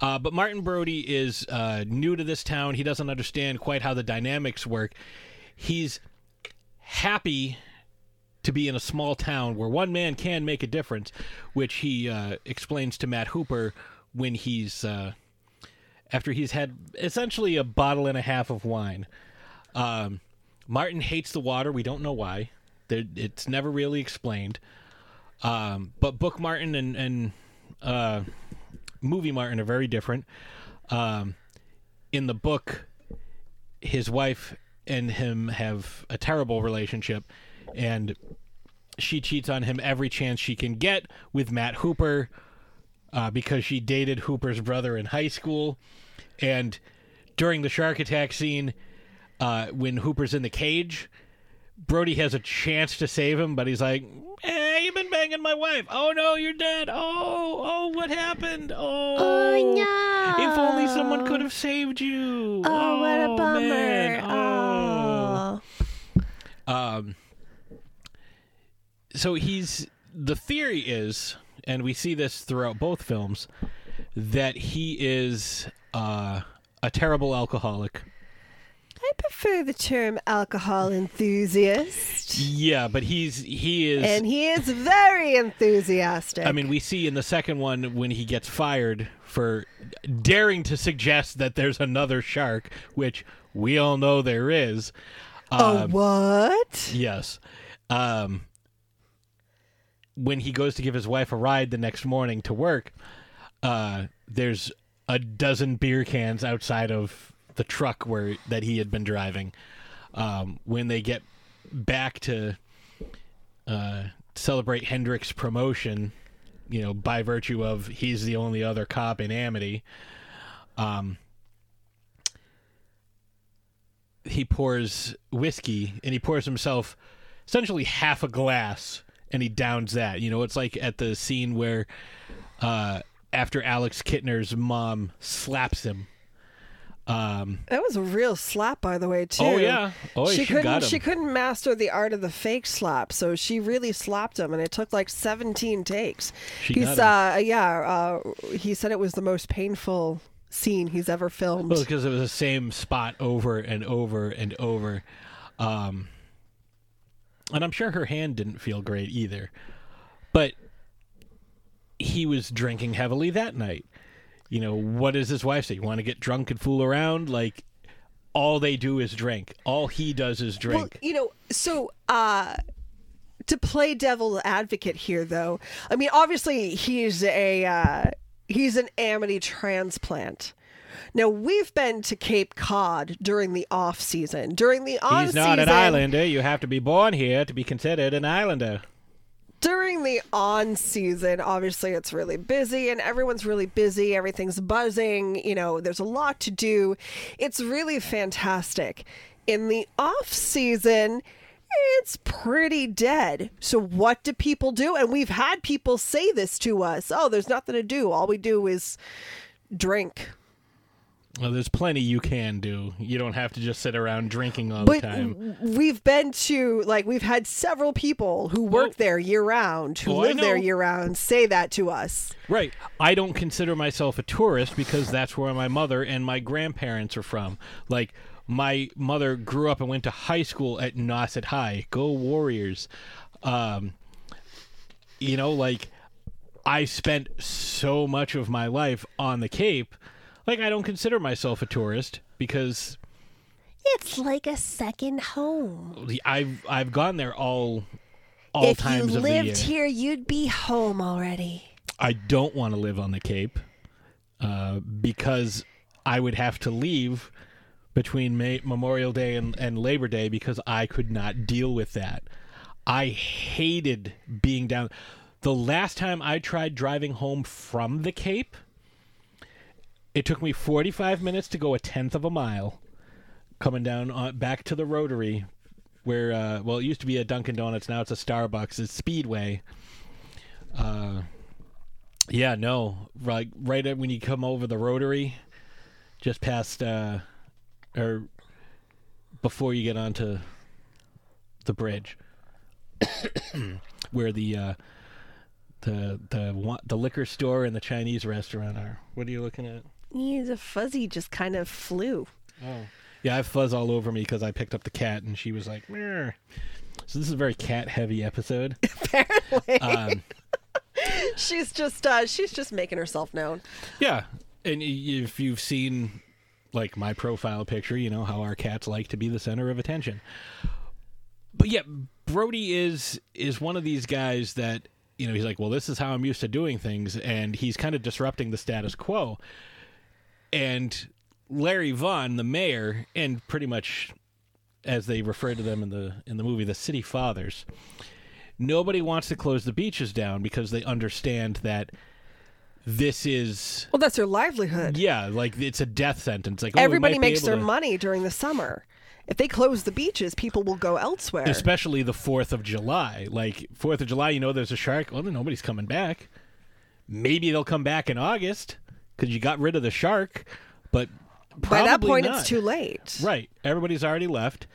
Uh, but Martin Brody is uh, new to this town. He doesn't understand quite how the dynamics work. He's happy to be in a small town where one man can make a difference, which he uh, explains to Matt Hooper when he's uh, after he's had essentially a bottle and a half of wine. Um, Martin hates the water. We don't know why. There, it's never really explained. Um, but book Martin and and uh, movie Martin are very different. Um, in the book, his wife and him have a terrible relationship, and she cheats on him every chance she can get with Matt Hooper uh, because she dated Hooper's brother in high school. And during the shark attack scene, uh, when Hooper's in the cage, Brody has a chance to save him, but he's like, "Hey, you've been banging my wife. Oh no, you're dead. Oh, oh, what happened? Oh, Oh, no. If only someone could have saved you. Oh, what a bummer. man. Oh. Um. So he's the theory is, and we see this throughout both films, that he is uh, a terrible alcoholic. I prefer the term alcohol enthusiast. Yeah, but he's he is. And he is very enthusiastic. I mean, we see in the second one when he gets fired for daring to suggest that there's another shark, which we all know there is. oh, Um, what? Yes. Um, when he goes to give his wife a ride the next morning to work, uh, there's a dozen beer cans outside of the truck where that he had been driving. Um, when they get back to uh, celebrate Hendrick's promotion, you know, by virtue of he's the only other cop in Amity, um, he pours whiskey and he pours himself essentially half a glass and he downs that. You know, it's like at the scene where uh, after Alex Kittner's mom slaps him. Um, That was a real slap, by the way, too. Oh, yeah. Oh, she, she couldn't. got him. She couldn't master the art of the fake slap, so she really slapped him, and it took like seventeen takes. She he's, uh, yeah. Uh, he said it was the most painful scene he's ever filmed. Well, because it was the same spot over and over and over. Um, and I'm sure her hand didn't feel great either. But he was drinking heavily that night. You know, what does his wife say? You want to get drunk and fool around? Like, all they do is drink. All he does is Well, drink. you know, so uh to play devil advocate here though, I mean obviously he's a uh he's an Amity transplant. Now we've been to Cape Cod during the off season. During the on He's not an islander. You have to be born here to be considered an islander. During the on season, obviously it's really busy and everyone's really busy. Everything's buzzing. You know, there's a lot to do. It's really fantastic. In the off season, it's pretty dead. So, what do people do? And we've had people say this to us oh, there's nothing to do. All we do is drink. Well, there's plenty you can do. You don't have to just sit around drinking all But the time. we've been to like we've had several people who work Well- there year round, who I live there year round, say that to us. Right. I don't consider myself a tourist because that's where my mother and my grandparents are from. Like my mother grew up and went to high school at Nauset High. Go Warriors. Um you know, like I spent so much of my life on the Cape. Like I don't consider myself a tourist because It's like a second home. I've I've gone there all all if times you of the year. lived here, you'd be home already. I don't want to live on the Cape uh, because I would have to leave between May- Memorial Day and, and Labor Day because I could not deal with that. I hated being down. The last time I tried driving home from the Cape, it took me 45 minutes to go a tenth of a mile coming down on, back to the Rotary where, uh, well, it used to be a Dunkin' Donuts. Now it's a Starbucks. It's Speedway. Uh, yeah, no. Right, right when you come over the rotary, just past, uh, or before you get onto the bridge, where the uh, the the the liquor store and the Chinese restaurant are. What are you looking at? Yeah, the fuzzy just kind of flew. Oh, yeah, I have fuzz all over me because I picked up the cat and she was like, "Meow." so this is a very cat heavy episode. Apparently, Um, she's just uh, she's just making herself known. Yeah, and if you've seen like my profile picture, you know how our cats like to be the center of attention. But yeah, Brody is is one of these guys that you know he's like, well, this is how I'm used to doing things, and he's kind of disrupting the status quo. And Larry Vaughn, the mayor, and pretty much as they refer to them in the in the movie, the city fathers. Nobody wants to close the beaches down because they understand that this is Well, that's their livelihood. yeah, like it's a death sentence. Like oh, Everybody makes their to- money during the summer. If they close the beaches, people will go elsewhere. especially the Fourth of July. Like Fourth of July, you know, there's a shark. Well, then nobody's coming back. Maybe they'll come back in August because you got rid of the shark, but By that point, not. it's too late. Right. Everybody's already left.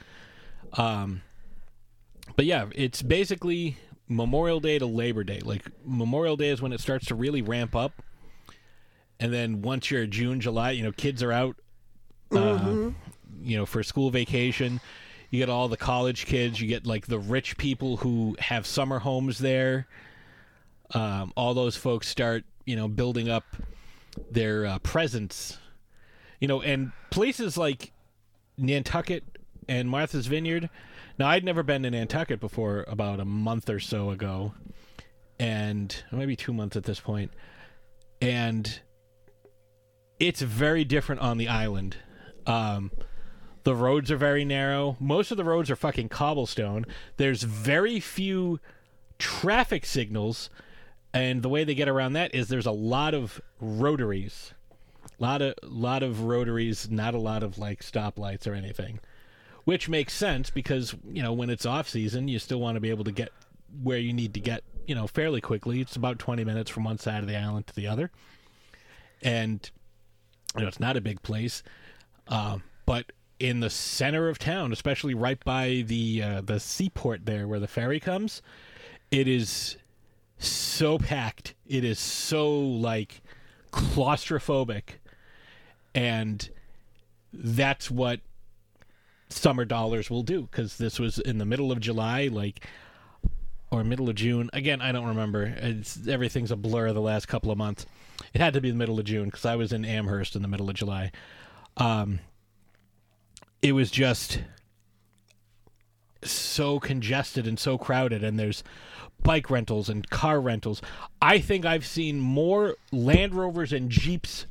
Um, but yeah, it's basically Memorial Day to Labor Day. Like Memorial Day is when it starts to really ramp up, and then once you're June, July, you know, kids are out, uh, you know, for school vacation. You get all the college kids. You get like the rich people who have summer homes there. Um, all those folks start, you know, building up their uh, presence you know, and places like Nantucket and Martha's Vineyard. Now, I'd never been to Nantucket before about a month or so ago, and maybe two months at this point, and it's very different on the island. Um, the roads are very narrow. Most of the roads are fucking cobblestone. There's very few traffic signals, and the way they get around that is there's a lot of rotaries. Lot of lot of rotaries, not a lot of like stoplights or anything, which makes sense because you know when it's off season, you still want to be able to get where you need to get, you know, fairly quickly. It's about twenty minutes from one side of the island to the other, and you know it's not a big place, um, but in the center of town, especially right by the uh, the seaport there where the ferry comes, it is so packed. It is so like claustrophobic. And that's what summer dollars will do because this was in the middle of july like or middle of june. Again i don't remember. It's everything's a blur the last couple of months. It had to be the middle of june because i was in amherst in the middle of july. Um it was just so congested and so crowded and there's bike rentals and car rentals i think i've seen more land rovers and jeeps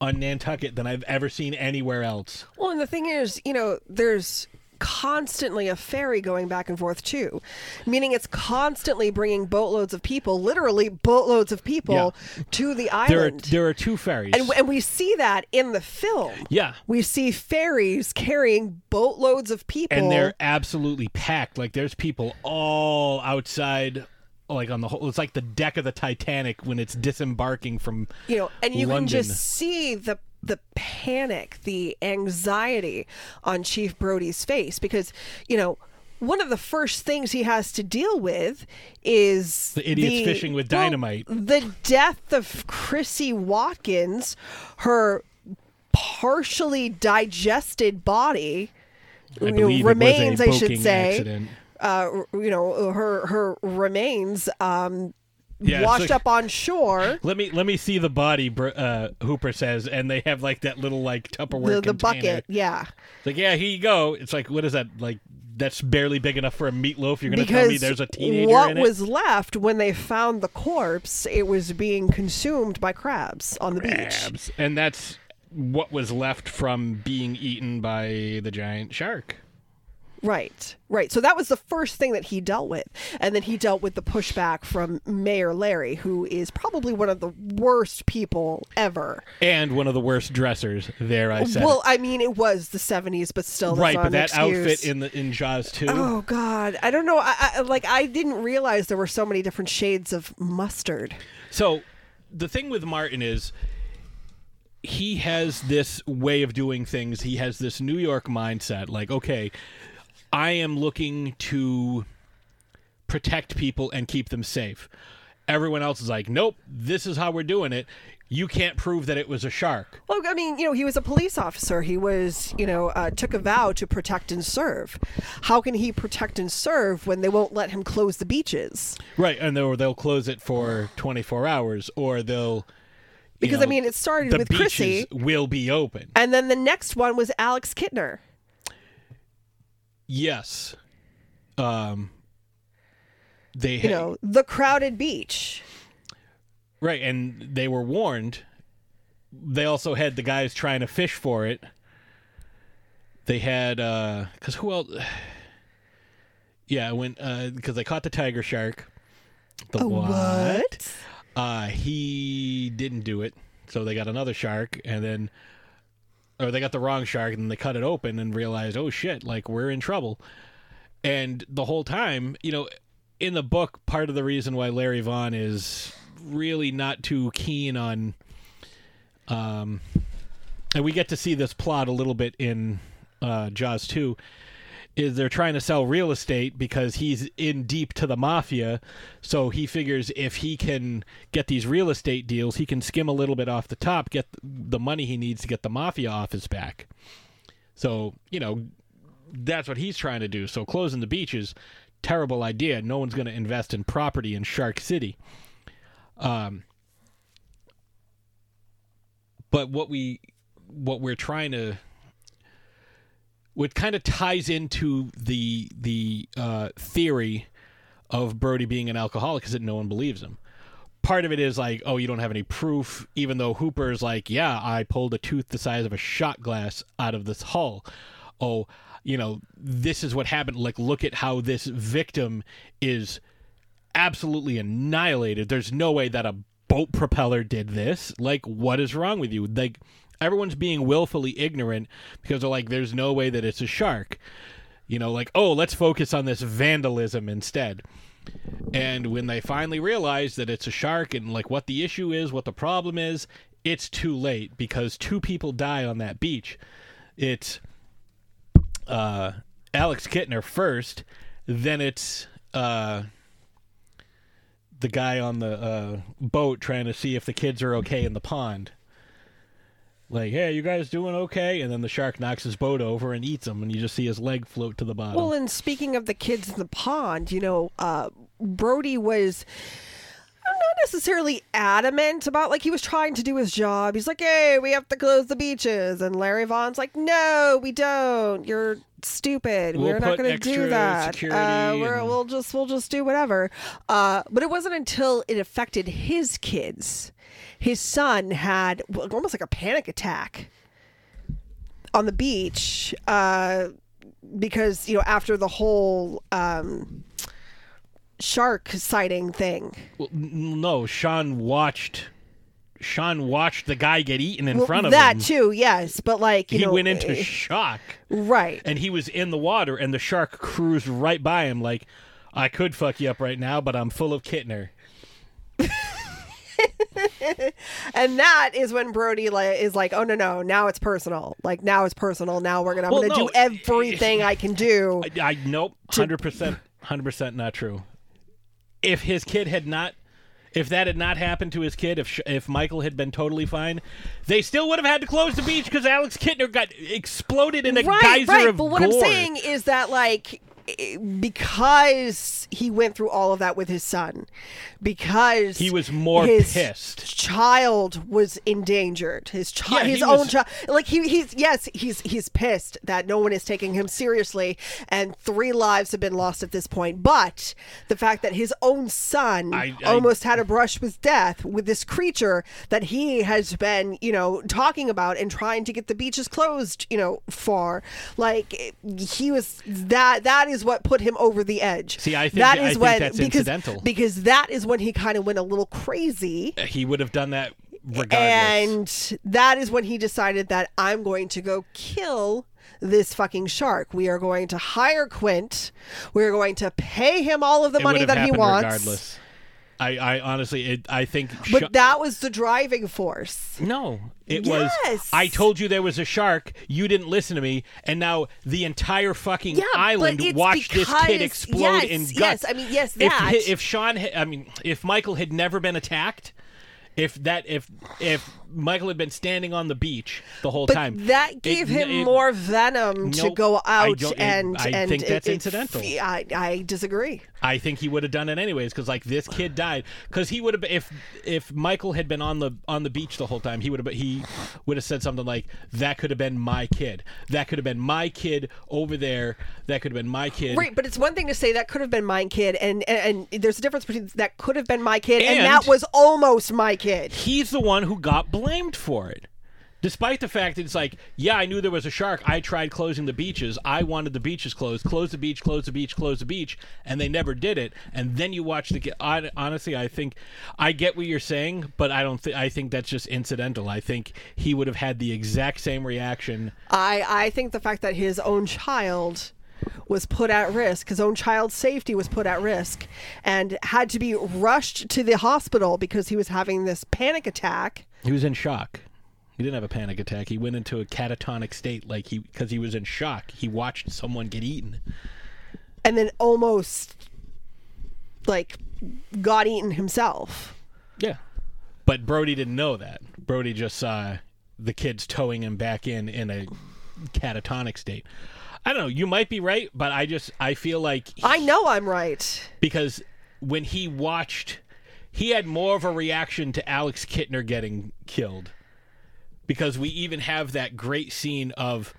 on nantucket than i've ever seen anywhere else. Well, and the thing is, you know, there's constantly a ferry going back and forth too, meaning it's constantly bringing boatloads of people, literally boatloads of people, to the there are, island. there are two ferries and, and we see that in the film. yeah We see ferries carrying boatloads of people. and they're absolutely packed like there's people all outside like on the whole it's like the deck of the titanic when it's disembarking from you know, and you London. can just see the the panic, the anxiety on Chief Brody's face because you know one of the first things he has to deal with is The idiots fishing with well, dynamite. the death of Chrissy Watkins, her partially digested body. I know, remains, I should say. accident. Uh, you know, her her remains um, Yeah, washed like- up on shore. Let me let me see the body. Uh, Hooper says, and they have like that little like Tupperware The, the bucket, yeah. It's like, yeah, here you go. It's like, what is that? Like, that's barely big enough for a meatloaf. You're gonna tell me there's a teenager what in it? was left when they found the corpse, it was being consumed by crabs on the beach. Crabs. and that's what was left from being eaten by the giant shark. Right, right. So that was the first thing that he dealt with. And then he dealt with the pushback from Mayor Larry, who is probably one of the worst people ever. And one of the worst dressers. There, I said. well. I mean, it was the 70s, but still. right, but that excuse. outfit in the in Jaws too. Oh, God. I don't know. I, I, like, I didn't realize there were so many different shades of mustard. So the thing with Martin is he has this way of doing things. He has this New York mindset. Like, okay, I am looking to protect people and keep them safe. Everyone else is like, nope, this is how we're doing it. You can't prove that it was a shark. Well, I mean, you know, he was a police officer. He was, you know, uh, took a vow to protect and serve. How can he protect and serve when they won't let him close the beaches? Right, and they'll they'll close it for 24 hours or they'll Because know, I mean, it started the with beaches Chrissy, will be open. and then the next one was Alex Kittner. Yes. Um. They You know, the crowded beach. Right, and they were warned. They also had the guys trying to fish for it. They had uh cuz who else Yeah, when uh cuz they caught the tiger shark. The A what? Uh he didn't do it. So they got another shark and then or they got the wrong shark and they cut it open and realized, "Oh shit, like we're in trouble." And the whole time, you know, in the book, part of the reason why Larry Vaughn is really not too keen on um and we get to see this plot a little bit in uh Jaws 2 is they're trying to sell real estate because he's in deep to the mafia. So he figures if he can get these real estate deals he can skim a little bit off the top get the money he needs to get the mafia off his back. So you know that's what he's trying to do. So closing the beaches terrible idea. No one's going to invest in property in shark city. Um but what we what we're trying to what kind of ties into the the uh, theory of Brody being an alcoholic is that no one believes him. Part of it is like, oh, you don't have any proof, even though Hooper is like, yeah, I pulled a tooth the size of a shot glass out of this hull. Oh, you know, this is what happened. Like, look at how this victim is absolutely annihilated. There's no way that a boat propeller did this. Like, what is wrong with you? Like, everyone's being willfully ignorant because they're like, there's no way that it's a shark. You know, like, oh, let's focus on this vandalism instead. And when they finally realize that it's a shark and like what the issue is, what the problem is, it's too late because two people die on that beach. It's uh, Alex Kittner first, then it's uh, the guy on the uh, boat trying to see if the kids are okay in the pond. Like, hey, you guys doing okay? And then the shark knocks his boat over and eats him, and you just see his leg float to the bottom. Well, and speaking of the kids in the pond, you know, uh, Brody was not necessarily adamant about like he was trying to do his job. He's like, "Hey, we have to close the beaches," and Larry Vaughn's like, "No, we don't. You're stupid. We'll we're not going to do that. Uh, we're, and- we'll just we'll just do whatever." Uh, but it wasn't until it affected his kids. His son had almost like a panic attack on the beach uh, because you know after the whole um, shark sighting thing. Well, no, Sean watched. Sean watched the guy get eaten in Well, front of that him. That too, yes, but like you he know, went into eh, shock, right. and he was in the water, and the shark cruised right by him. Like, I could fuck you up right now, but I'm full of Kittner. And that is when Brody is like, oh no no, now it's personal. Like now it's personal. Now we're gonna I'm Well, gonna no, do everything I can do. I, I nope, hundred percent, hundred percent not true. If his kid had not, if that had not happened to his kid, if if Michael had been totally fine, they still would have had to close the beach because Alex Kittner got exploded in a right, geyser right. of But what I'm saying is that like because he went through all of that with his son, because He was more his pissed. Child was endangered. His child, he his own was- child. Like he, he's yes, he's he's pissed that no one is taking him seriously, and three lives have been lost at this point. But the fact that his own son I- I- almost had a brush with death with this creature that he has been, you know, talking about and trying to get the beaches closed, you know, for. Like he was that that is what put him over the edge. See, I think- that I is think when that's because incidental. because that is when he kind of went a little crazy. Uh, he would have done that regardless. And that is when he decided that I'm going to go kill this fucking shark. We are going to hire Quint. We're going to pay him all of the it money that he wants. regardless. I, I honestly, it, I think. But that was the driving force. No, it was. Yes. I told you there was a shark. You didn't listen to me, and now the entire fucking Yeah, island watched this kid explode yes, in yes. I mean, yes, If that. hi- if Sean, I mean, if Michael had never been attacked, if that if if Michael had been standing on the beach the whole But time, that gave it- him it- more venom to go out it- and I and think that's incidental. I, I disagree. I think he would have done it anyways because like this kid died because he would have if if Michael had been on the on the beach the whole time he would have he would have said something like that could have been my kid that could have been my kid over there that could have been my kid Right, but it's one thing to say that could have been my kid, and, and and there's a difference between that could have been my kid and, And- that was almost my kid. he's the one who got blamed for it. Despite the fact that it's like, yeah, I knew there was a shark. I tried closing the beaches. I wanted the beaches closed. Close the beach, close the beach, close the beach, and they never did it. And then you watch the. Honestly, I think I get what you're saying, but I don't. think I think that's just incidental. I think he would have had the exact same reaction. I I think the fact that his own child was put at risk, his own child's safety was put at risk, and had to be rushed to the hospital because he was having this panic attack. He was in shock. He didn't have a panic attack. He went into a catatonic state, like he because he was in shock. He watched someone get eaten. and then almost like got eaten himself. Yeah. But Brody didn't know that. Brody just saw the kids towing him back in in a catatonic state. I don't know. You might be right, but I just I feel like I know I'm right. because when he watched, he had more of a reaction to Alex Kittner getting killed. Because we even have that great scene of,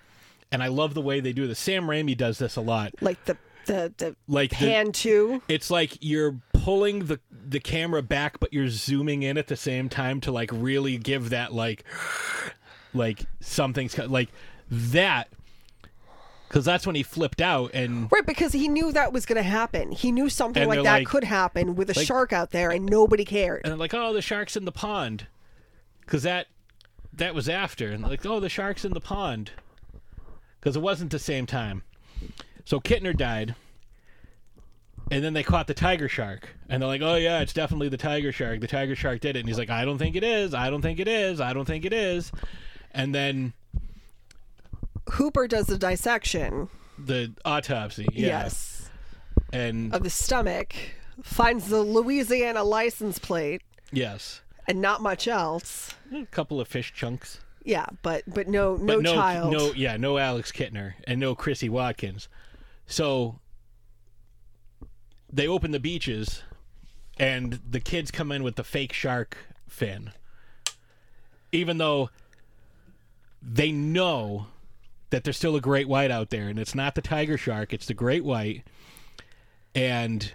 and I love the way they do this. Sam Raimi does this a lot. Like the the the Like the- pan too. It's like you're pulling the the camera back, but you're zooming in at the same time to like really give that like like something's like that because that's when he flipped out and Right, because he knew that was going to happen. He knew something And like they're that like- could happen with a like- shark out there, and nobody cared. and they're like oh the shark's in the pond. Because that that was after. And they're like oh the shark's in the pond. Because it wasn't the same time. So Kittner died. And then they caught the tiger shark. And they're like oh yeah it's definitely the tiger shark. The tiger shark did it. And he's like I don't think it is. I don't think it is. I don't think it is. And then Hooper does the dissection. the autopsy yeah. Yes, and of the stomach, finds the Louisiana license plate, yes and not much else. a couple of fish chunks Yeah, but but no no, but no, child. no, yeah, no Alex Kittner and no Chrissy Watkins. So they open the beaches, and the kids come in with the fake shark fin, even though they know that there's still a great white out there, and it's not the tiger shark; it's the great white, and.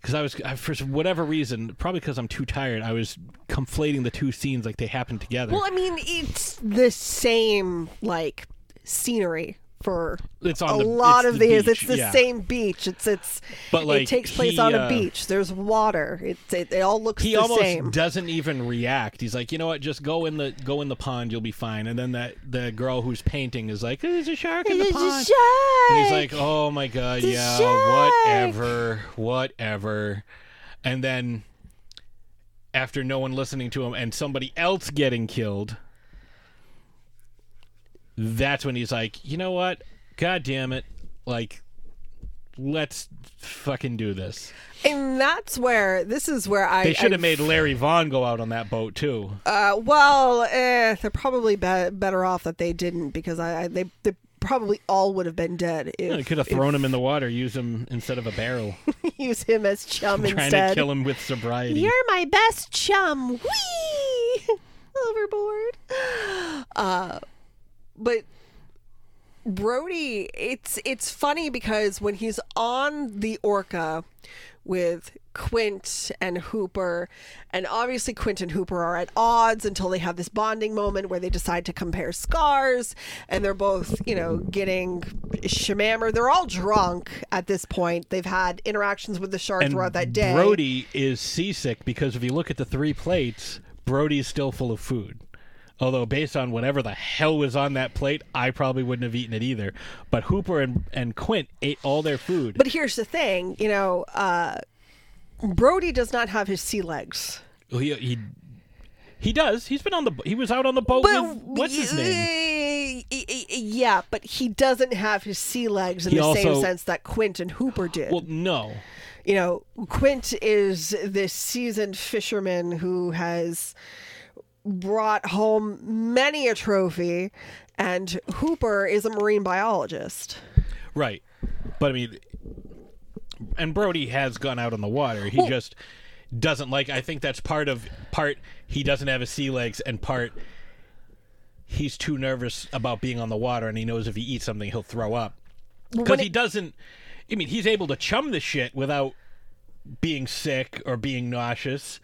Because I was, I, for whatever reason, probably because I'm too tired, I was conflating the two scenes like they happened together. Well, I mean, it's the same like scenery for It's on a the- lot it's of the these. beach, It's the yeah. same beach. It's it's. But, like, it takes place he, on uh, a beach. There's water. It's it, it all looks the same. he almost same. doesn't even react. He's like, you know what? Just go in the go in the pond. You'll be fine. And then that the girl who's painting is like, there's a shark in the There's pond. shark! And he's like, oh my god, yeah, whatever, whatever. And then after no one listening to him and somebody else getting killed, that's when he's like, you know what? God damn it! Like, let's fucking do this. and that's where this is where I They should have made Larry Vaughn go out on that boat too. Uh, well, eh, they're probably be- better off that they didn't because I, I they they probably all would have been dead if Yeah, they could have thrown him in the water, use him instead of a barrel, use him as chum trying instead. to kill him with sobriety. You're my best chum. Whee! Overboard. Uh, but Brody, it's it's funny because when he's on the Orca with Quint and Hooper, and obviously Quint and Hooper are at odds until they have this bonding moment where they decide to compare scars, and they're both, you know, getting shamammer. They're all drunk at this point. They've had interactions with the shark and throughout that day. Brody is seasick because if you look at the three plates, Brody's still full of food. Although based on whatever the hell was on that plate, I probably wouldn't have eaten it either. But Hooper and, and Quint ate all their food. But here's the thing, you know, uh, Brody does not have his sea legs. he, he he does. He's been on the he was out on the boat with what's his name? Yeah, but he doesn't have his sea legs in He the same sense that Quint and Hooper did. Well, no. you know, Quint is this seasoned fisherman who has brought home many a trophy, and Hooper is a marine biologist. Right. But I mean, and Brody has gone out on the water. He Well- just doesn't like. I think that's part of part. He doesn't have his sea legs, and part he's too nervous about being on the water, and he knows if he eats something, he'll throw up. Because he doesn't. I mean, he's able to chum the shit without being sick or being nauseous.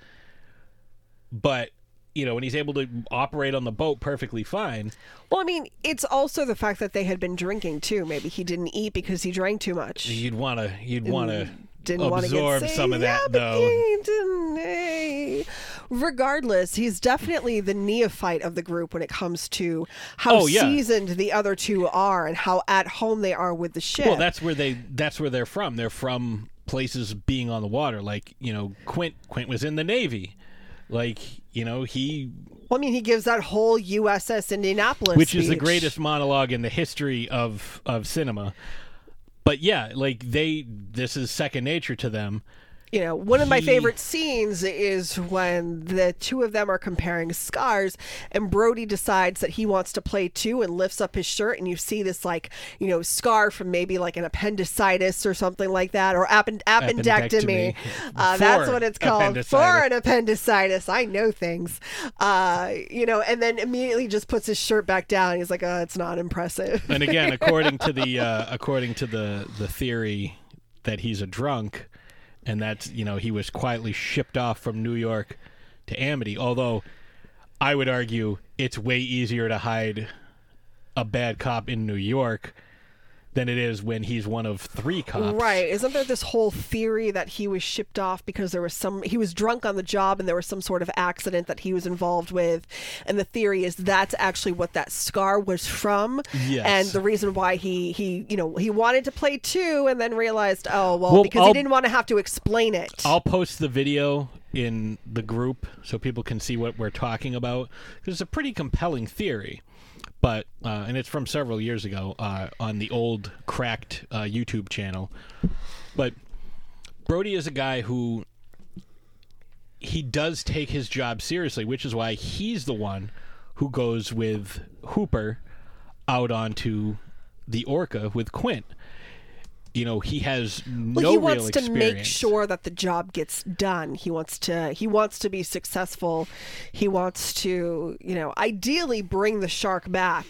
But you know, and he's able to operate on the boat perfectly fine, Well, I mean, it's also the fact that they had been drinking too. Maybe he didn't eat because he drank too much. you'd want to you'd want to didn't want to absorb get some of that yeah, though. he didn't, eh. Regardless, he's definitely the neophyte of the group when it comes to how Oh, yeah. seasoned the other two are and how at home they are with the ship. Well, that's where they that's where they're from. They're from places being on the water. Like, you know, Quint Quint was in the Navy. Like, you know, he Well, I mean, he gives that whole USS Indianapolis, which is the greatest monologue in the history of of cinema. But yeah, like they this is second nature to them. You know, one of my favorite scenes is when the two of them are comparing scars, and Brody decides that he wants to play too and lifts up his shirt, and you see this, like, you know, scar from maybe like an appendicitis or something like that, or append- appendectomy. Appendectomy. Uh, that's what it's called. For an appendicitis. I know things. Uh, you know, and then immediately just puts his shirt back down. He's like, oh, it's not impressive. And again, according to the uh, according to the the theory that he's a drunk, and that's you know he was quietly shipped off from New York to Amity. Although I would argue it's way easier to hide a bad cop in New York than it is when he's one of three cops. Right. Isn't there this whole theory that he was shipped off because there was some he was drunk on the job and there was some sort of accident that he was involved with and the theory is that's actually what that scar was from Yes. and the reason why he he you know he wanted to play two and then realized oh well, Well, because I'll- he didn't want to have to explain it. I'll post the video in the group so people can see what we're talking about. It's a pretty compelling theory, but uh, and it's from several years ago uh, on the old cracked uh, YouTube channel. But Brody is a guy who he does take his job seriously, which is why he's the one who goes with Hooper out onto the Orca with Quint. You know, he has no well, he wants to experience. make sure that the job gets done. He wants to he wants to be successful. He wants to, you know, ideally bring the shark back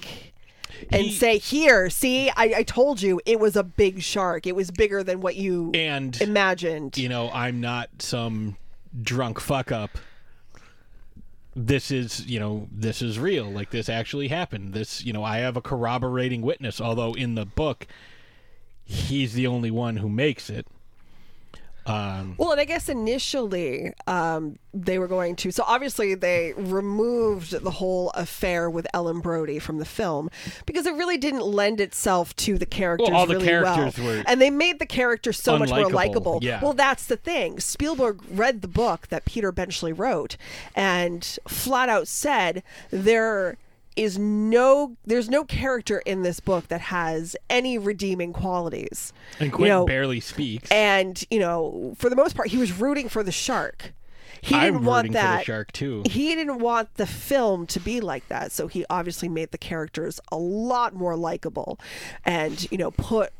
and He- say, "Here, see, I, I told you it was a big shark. It was bigger than what you and imagined." you know, I'm not some drunk fuck up. This is, you know, this is real. Like this actually happened. This, you know, I have a corroborating witness. Although in the book, he's the only one who makes it. Um, Well, and I guess initially um, they were going to. So obviously they removed the whole affair with Ellen Brody from the film because it really didn't lend itself to the characters well, all the really characters well. were and they made the character so much more likable. yeah. Well, that's the thing. Spielberg read the book that Peter Benchley wrote and flat out said there is no there's no character in this book that has any redeeming qualities. and You know, barely speaks. and you know for the most part he was rooting for the shark he I'm didn't want for the that shark, too. he didn't want the film to be like that so he obviously made the characters a lot more likable and you know put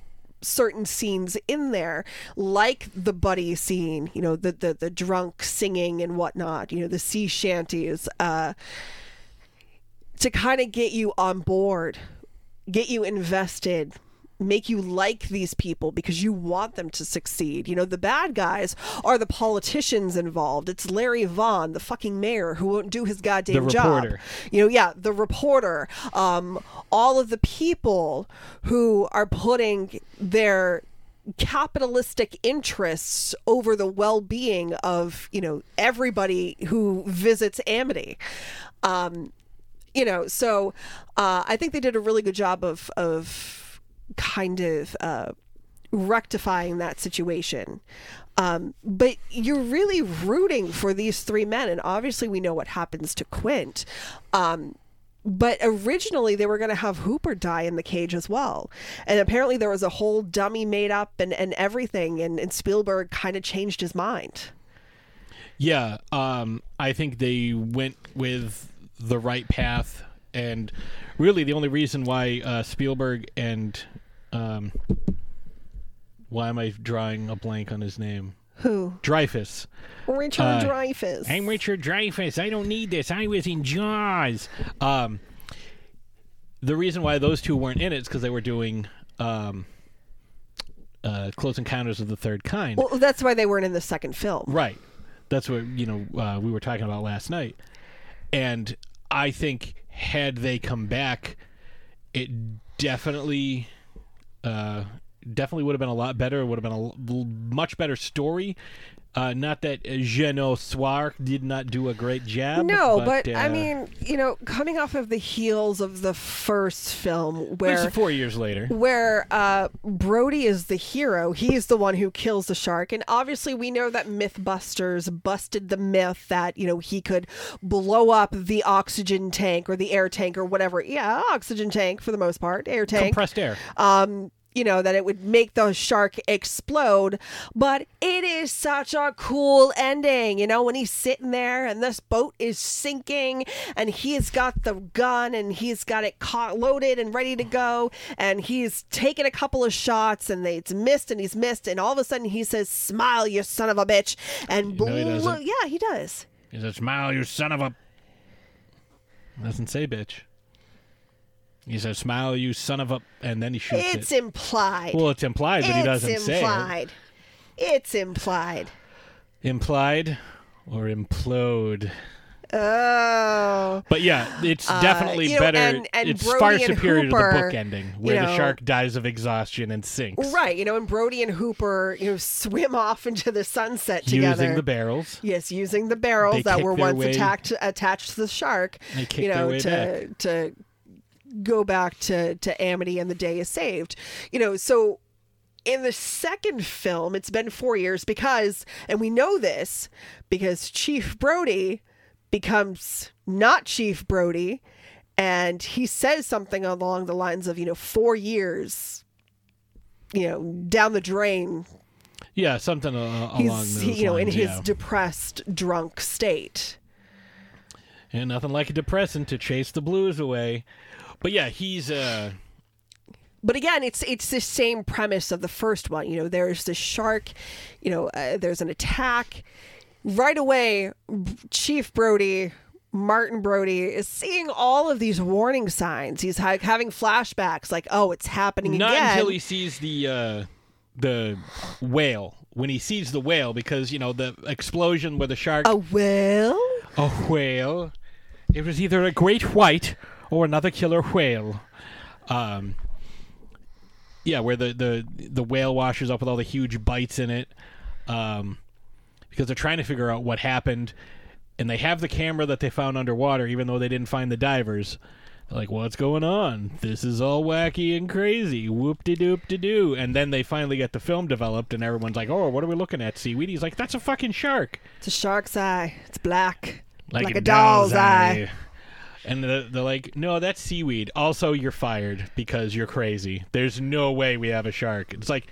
certain scenes in there like the buddy scene you know the the, the drunk singing and whatnot you know the sea shanties uh to kind of get you on board, get you invested, make you like these people because you want them to succeed. You know, the bad guys are the politicians involved. It's Larry Vaughn, the fucking mayor, who won't do his goddamn job. You know, yeah, the reporter, um, all of the people who are putting their capitalistic interests over the well-being of you know everybody who visits Amity. Um, you know, so uh, I think they did a really good job of of kind of uh, rectifying that situation. Um, but you're really rooting for these three men, and obviously we know what happens to Quint. Um, but originally they were going to have Hooper die in the cage as well. And apparently there was a whole dummy made up and, and everything. And, and Spielberg kind of changed his mind. Yeah, um, I think they went with the right path, and really the only reason why uh, Spielberg and um, why am I drawing a blank on his name? Who? Dreyfuss. Richard Uh, Dreyfuss. I'm Richard Dreyfuss. I don't need this. I was in Jaws. Um, the reason why those two weren't in it is because they were doing um, uh, Close Encounters of the Third Kind. Well, that's why they weren't in the second film. Right. That's what you know uh, we were talking about last night, and I think had they come back, it definitely, uh, definitely would have been a lot better. It would have been a much better story. Uh, not that Jeannot Szwarc did not do a great job. No, but, I uh, mean, you know, coming off of the heels of the first film, where four years later. where uh, Brody is the hero, he's the one who kills the shark, and obviously we know that MythBusters busted the myth that you know he could blow up the oxygen tank or the air tank or whatever. Yeah, oxygen tank for the most part, air tank. Compressed air. um you know that it would make the shark explode but it is such a cool ending you know when he's sitting there and this boat is sinking and he's got the gun and he's got it caught loaded and ready to go and he's taken a couple of shots and they, it's missed and he's missed and all of a sudden he says smile you son of a bitch and No, he blo- doesn't. yeah he does He says "Smile, you son of a." Doesn't say bitch. He says, "Smile, you son of a," and then he shoots it's it. implied Well, it's implied, but he it's doesn't say it. implied it's implied Implied or implode. oh But yeah, it's Uh, definitely you know, better. and- and it's Brody far superior to the book ending, you where the shark dies of exhaustion and sinks. Right, you know, and Brody and Hooper, you know, swim off into the sunset together. Using the barrels. Yes, using the barrels They that were once way- attached attached to the shark. They kick you know, to back. to go back to to Amity and the day is saved. You know, so in the second film, it's been four years because, and we know this because Chief Brody becomes not Chief Brody, and he says something along the lines of, you know, four years, you know, down the drain. Yeah, something uh, He's, along those he, you know, in lines, his depressed, drunk state. And nothing like a depressant to chase the blues away. But yeah, he's uh but again it's it's the same premise of the first one you know there's the shark you know uh, there's an attack right away chief brody martin brody is seeing all of these warning signs he's ha- having flashbacks like oh it's happening not again until he sees the uh the whale. When he sees the whale, because you know the explosion where the shark a whale a whale. It was either a great white or another killer whale. Um, yeah, where the, the the whale washes up with all the huge bites in it, um, because they're trying to figure out what happened, and they have the camera that they found underwater, even though they didn't find the divers. Like, what's going on? This is all wacky and crazy. Whoop de doop de doo. And then they finally get the film developed, and everyone's like, oh, what are we looking at? Seaweed? He's like, that's a fucking shark. it's a shark's eye it's black like, a, doll's, eye. And they're, they're like, no, that's seaweed. Also, you're fired because you're crazy. There's no way we have a shark. It's like,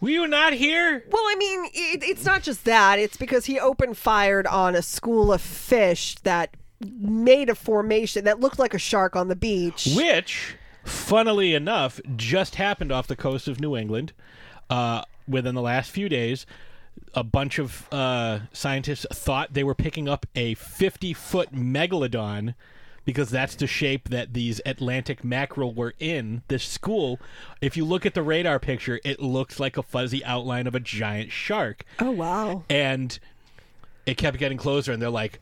were you not here? Well, I mean, it, it's not just that. It's because he opened fired on a school of fish that made a formation that looked like a shark on the beach. Which, funnily enough, just happened off the coast of New England uh, within the last few days. A bunch of uh, scientists thought they were picking up a 50 foot megalodon because that's the shape that these Atlantic mackerel were in. This school, if you look at the radar picture, it looks like a fuzzy outline of a giant shark. Oh wow! And it kept getting closer, and they're like,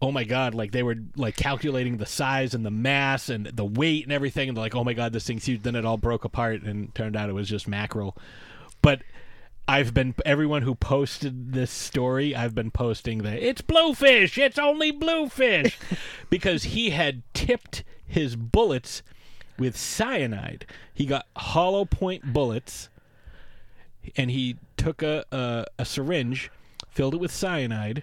oh my god like they were like calculating the size and the mass and the weight and everything and they're like oh my god this thing's huge then it all broke apart and turned out it was just mackerel but i've been everyone who posted this story i've been posting that it's bluefish it's only bluefish because he had tipped his bullets with cyanide. He got hollow point bullets and he took a, a, a syringe filled it with cyanide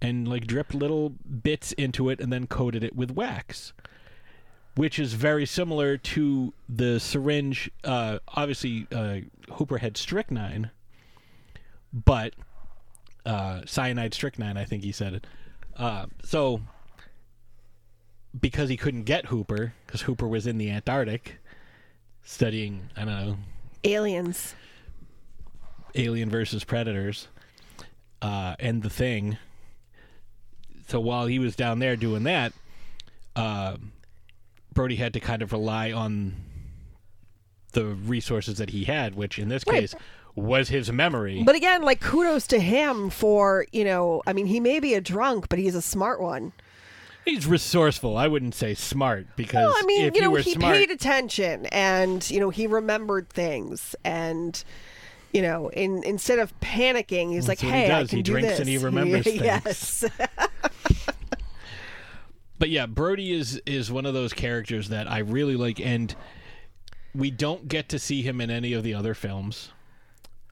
and like dripped little bits into it and then coated it with wax which is very similar to the syringe uh, obviously uh, hooper had strychnine but uh, cyanide strychnine i think he said it uh, so because he couldn't get hooper because hooper was in the antarctic studying i don't know Aliens. Alien versus Predators, uh, and the Thing. So while he was down there doing that, uh, Brody had to kind of rely on the resources that he had, which in this Right. case was his memory. But again, like kudos to him for, you know, I mean, he may be a drunk, but he's a smart one. He's resourceful. I wouldn't say smart because Well, I mean, you know, he smart, paid attention and, you know, he remembered things and you know, in instead of panicking, he's like, That's he "Hey, I can He do drinks this." and he remembers things. yes. but yeah, Brody is is one of those characters that I really like, and we don't get to see him in any of the other films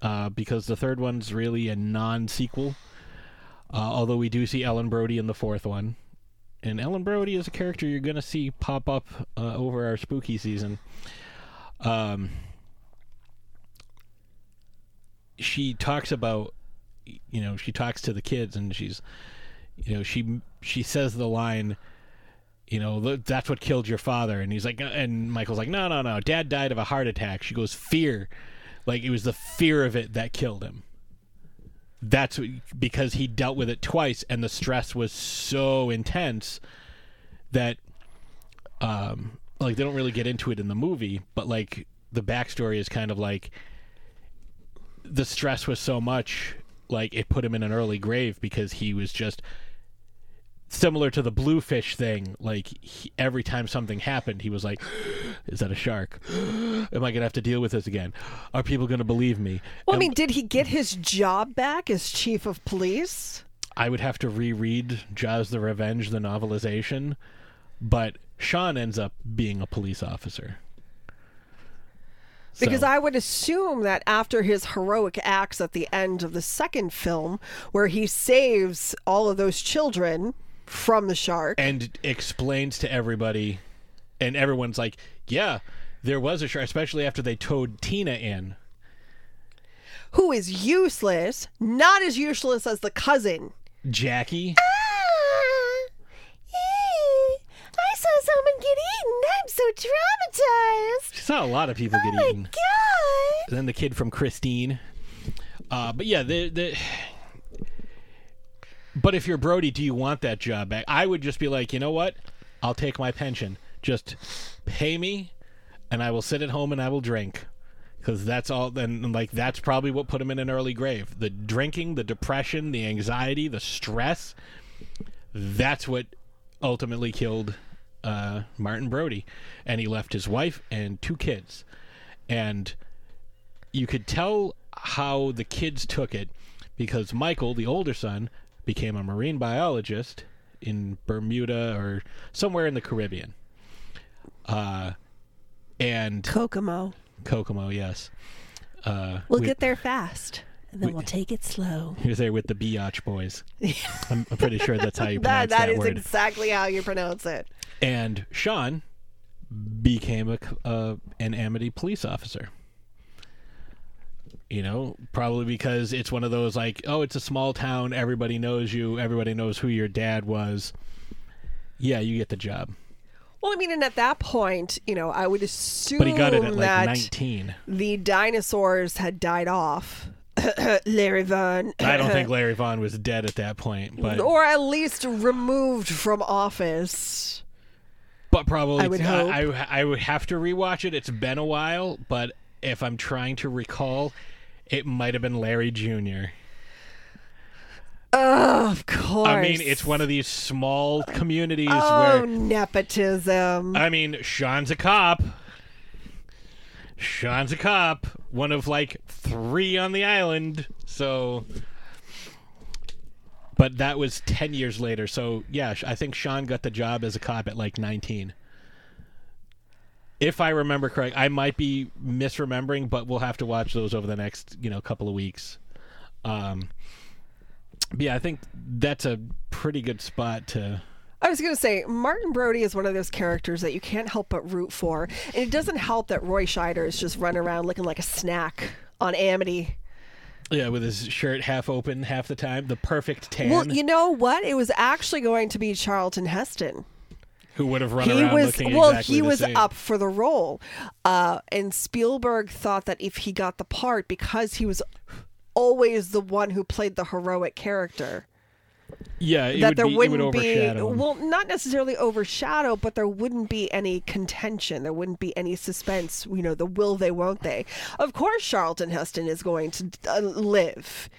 uh, because the third one's really a non-sequel. Uh, although we do see Ellen Brody in the fourth one, and Ellen Brody is a character you're going to see pop up uh, over our spooky season. Um, she talks about, you know, she talks to the kids, and she's, you know, she she says the line, you know, that's what killed your father, and he's like, and Michael's like, no, no, no, dad died of a heart attack. She goes, fear, like it was the fear of it that killed him. That's what, because he dealt with it twice and the stress was so intense that um like they don't really get into it in the movie but like the backstory is kind of like the stress was so much like it put him in an early grave because he was just similar to the bluefish thing like he, every time something happened he was like is that a shark am i gonna have to deal with this again are people gonna believe me Well, I mean, did he get his job back as chief of police? I would have to reread Jaws the Revenge, the novelization, but Sean ends up being a police officer. Because So- I would assume that after his heroic acts at the end of the second film, where he saves all of those children from the shark, and explains to everybody, and everyone's like, "Yeah, there was a shark," especially after they towed Tina in. who is useless, not as useless as the cousin. Jackie, I saw someone get eaten. I'm so traumatized. she saw a lot of people get Oh my eaten. god. And then the kid from Christine. Uh, but yeah, the the. But if you're Brody, do you want that job back? I would just be like, you know what? I'll take my pension. Just pay me, and I will sit at home and I will drink, because that's all. and like that's probably what put him in an early grave. The drinking, the depression, the anxiety, the stress. That's what ultimately killed uh, Martin Brody, and he left his wife and two kids, and you could tell how the kids took it because Michael, the older son, became a marine biologist in Bermuda or somewhere in the Caribbean. Uh, and Kokomo. Kokomo, yes. Uh, We'll we- get there fast, and then we'll take it slow. He was there with the Biatch boys. I'm, I'm pretty sure that's how you pronounce that that, is word. exactly how you pronounce it. and Sean became a uh, an Amity police officer. You know, probably because it's one of those like, oh, it's a small town, everybody knows you, everybody knows who your dad was. Yeah, you get the job. Well, I mean, and at that point, you know, I would assume But he got it at like that 19. the dinosaurs had died off. Larry Vaughn. I don't think Larry Vaughn was dead at that point, but or at least removed from office. but probably I would hope. I, I would have to rewatch it. It's been a while, but if I'm trying to recall, it might have been Larry Jr. Oh, of course. I mean, it's one of these small communities oh where nepotism. I mean, Sean's a cop. Sean's a cop, one of like three on the island. So, but that was ten years later. So yeah, I think Sean got the job as a cop at like nineteen. If I remember correct, I might be misremembering, but we'll have to watch those over the next you know couple of weeks. Um, But yeah, I think that's a pretty good spot to. I was going to say, Martin Brody is one of those characters that you can't help but root for. And it doesn't help that Roy Scheider is just running around looking like a snack on Amity. Yeah, with his shirt half open half the time, the perfect tan. Well, you know what? It was actually going to be Charlton Heston. Who would have run he around was looking well exactly he the was same. up for the role. Uh, and spielberg thought that if he got the part because he was always the one who played the heroic character Yeah, that would there be, wouldn't would be well not necessarily overshadow but there wouldn't be any contention. There wouldn't be any suspense you know the will they won't they. Of course charlton heston is going to uh, live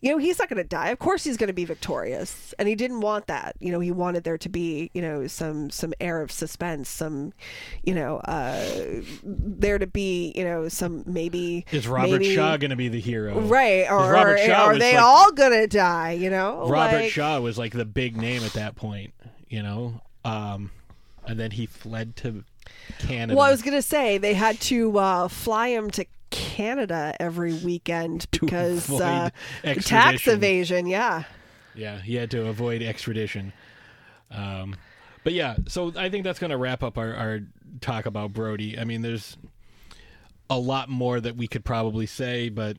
you know he's not going to die of course he's going to be victorious and he didn't want that you know he wanted there to be you know some some air of suspense some you know uh there to be you know some maybe Is Robert maybe- Shaw going to be the hero? right? or, Robert Shaw are they like- all gonna die you know Robert Like- Shaw was like the big name at that point, you know. Um, and then he fled to Canada. Well, I was gonna say they had to uh, fly him to Canada every weekend because uh, tax evasion. Yeah, Yeah, he had to avoid extradition. Um, but yeah, so I think that's going to wrap up our, our talk about Brody. I mean, there's a lot more that we could probably say, but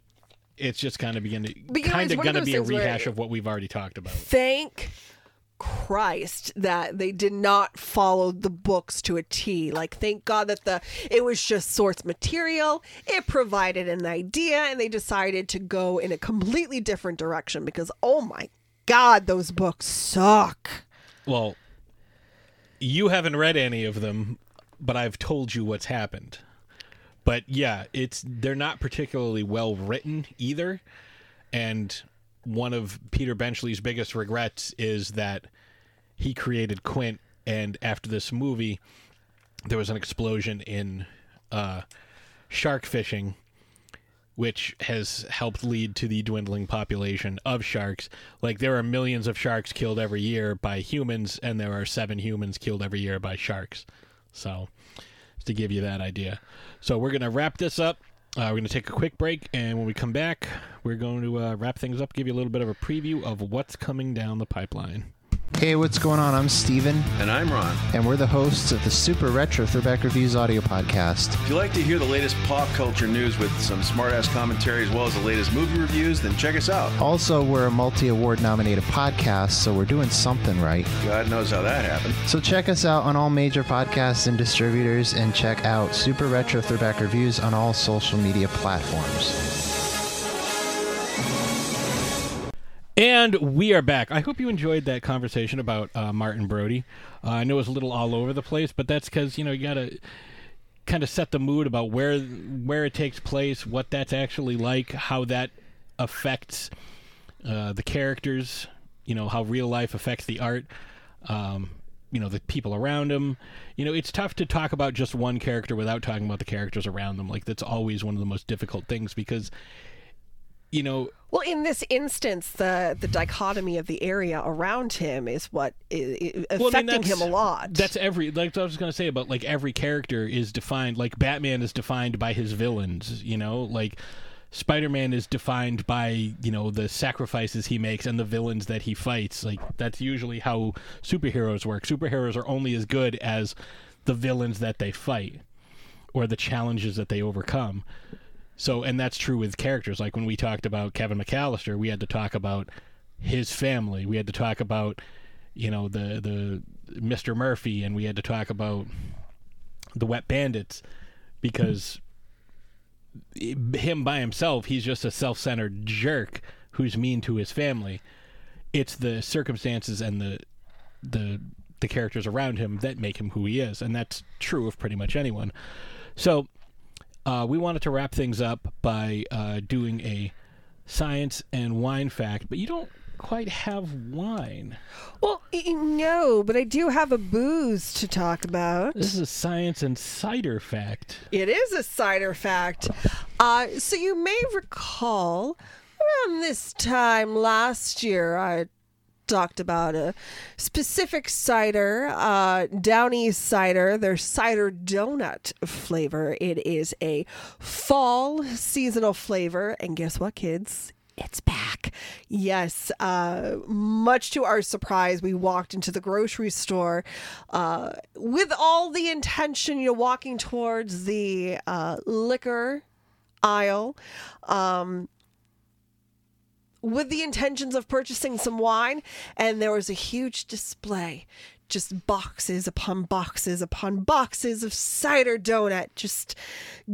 it's just kind of beginning, kind of going to be a rehash of what we've already talked about. thank Christ that they did not follow the books to a T. Like, thank God that the it was just source material. It provided an idea, and they decided to go in a completely different direction because, oh my God, those books suck. Well, you haven't read any of them, but I've told you what's happened. But yeah, it's they're not particularly well written either. And one of Peter Benchley's biggest regrets is that he created Quint and after this movie there was an explosion in uh, shark fishing which has helped lead to the dwindling population of sharks. Like there are millions of sharks killed every year by humans, and there are seven humans killed every year by sharks. So, to give you that idea. So we're gonna wrap this up. Uh, we're gonna take a quick break, and when we come back, we're going to uh, wrap things up, give you a little bit of a preview of what's coming down the pipeline. Hey, what's going on? I'm Steven, And I'm Ron. and we're the hosts of the Super Retro Throwback Reviews audio podcast. If you like to hear the latest pop culture news with some smart-ass commentary as well as the latest movie reviews, then check us out. Also, we're a multi award nominated podcast, so we're doing something right. God knows how that happened. So check us out on all major podcasts and distributors, and check out Super Retro Throwback Reviews on all social media platforms. And we are back. I hope you enjoyed that conversation about uh, Martin Brody. Uh, I know it was a little all over the place, but that's because you know you got to kind of set the mood about where where it takes place, what that's actually like, how that affects uh, the characters. You know how real life affects the art. Um, you know the people around them. You know it's tough to talk about just one character without talking about the characters around them. Like that's always one of the most difficult things because you know Well, in this instance, the the dichotomy of the area around him is what is Well, I mean, affecting him a lot. That's every like I was going to say about like every character is defined like Batman is defined by his villains, you know? Like Spider-Man is defined by, you know, the sacrifices he makes and the villains that he fights. Like that's usually how superheroes work. Superheroes are only as good as the villains that they fight or the challenges that they overcome. So, and that's true with characters. Like when we talked about Kevin McAllister, we had to talk about his family. We had to talk about, you know, the the Mr. Murphy, and we had to talk about the Wet Bandits because him by himself, he's just a self-centered jerk who's mean to his family. It's the circumstances and the the the characters around him that make him who he is, and that's true of pretty much anyone. So, uh, we wanted to wrap things up by uh, doing a science and wine fact, but you don't quite have wine. well, no, but I do have a booze to talk about. This is a science and cider fact. It is a cider fact. Uh, so you may recall around this time last year, I talked about a specific cider, uh, Down East cider, their cider donut flavor. It is a fall seasonal flavor. And guess what, kids? It's back. Yes. Uh, much to our surprise, we walked into the grocery store uh, with all the intention, you know, walking towards the uh, liquor aisle. Um, with the intentions of purchasing some wine, and there was a huge display. Just boxes upon boxes upon boxes of cider donut, just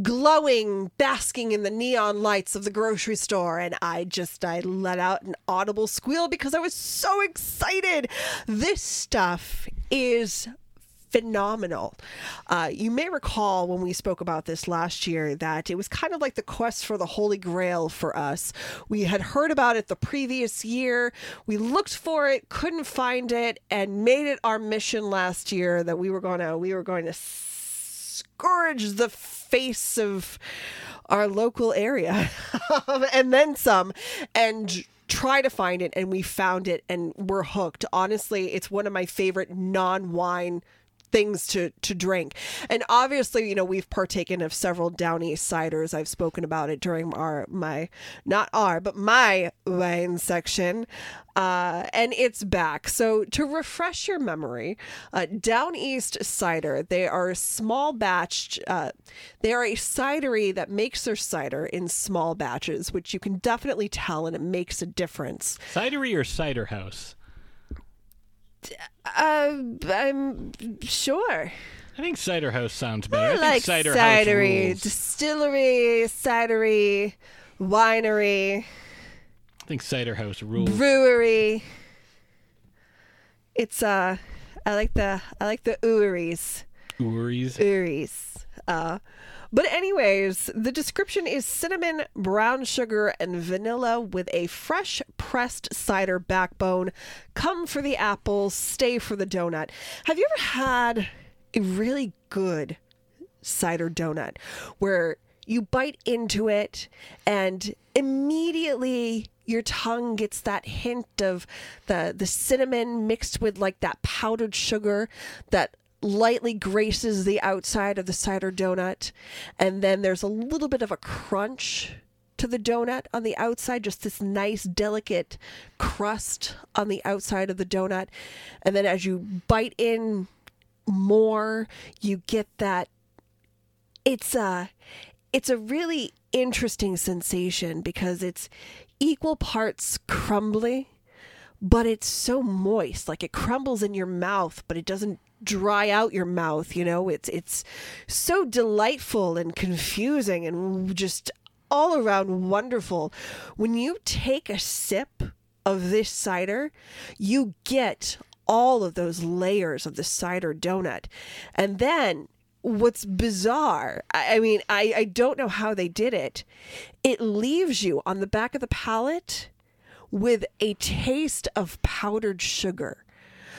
glowing, basking in the neon lights of the grocery store. And I just, I let out an audible squeal because I was so excited. This stuff is phenomenal. Uh, you may recall when we spoke about this last year that it was kind of like the quest for the Holy Grail for us. We had heard about it the previous year. We looked for it, couldn't find it, and made it our mission last year that we were going to we were going to scourge the face of our local area and then some and try to find it and we found it and we're hooked honestly it's one of my favorite non-wine things to to drink. And obviously, you know, we've partaken of several down east ciders. I've spoken about it during our my not our but my wine section. Uh, and it's back. So to refresh your memory, uh, Down East Cider, they are small batch. Uh, they are a cidery that makes their cider in small batches, which you can definitely tell, and it makes a difference. Cidery or cider house? Uh, I'm sure. I think cider house sounds better. I, I, think like cider cidery, house distillery, cidery, winery, I think cider house rules. brewery. It's uh, I like the I like the oories, Uris. oories. Uh, but anyways, the description is cinnamon, brown sugar, and vanilla with a fresh pressed cider backbone. Come for the apples, stay for the donut. Have you ever had a really good cider donut where you bite into it and immediately your tongue gets that hint of the the cinnamon mixed with like that powdered sugar that lightly graces the outside of the cider donut and then there's a little bit of a crunch to the donut on the outside just this nice delicate crust on the outside of the donut. And then as you bite in more you get that it's a it's a really interesting sensation because it's equal parts crumbly but it's so moist like it crumbles in your mouth but it doesn't dry out your mouth you know? It's it's so delightful and confusing and just all around wonderful. When you take a sip of this cider you get all of those layers of the cider donut. And then what's bizarre i, mean I, I don't know how they did it. It leaves you on the back of the palate with a taste of powdered sugar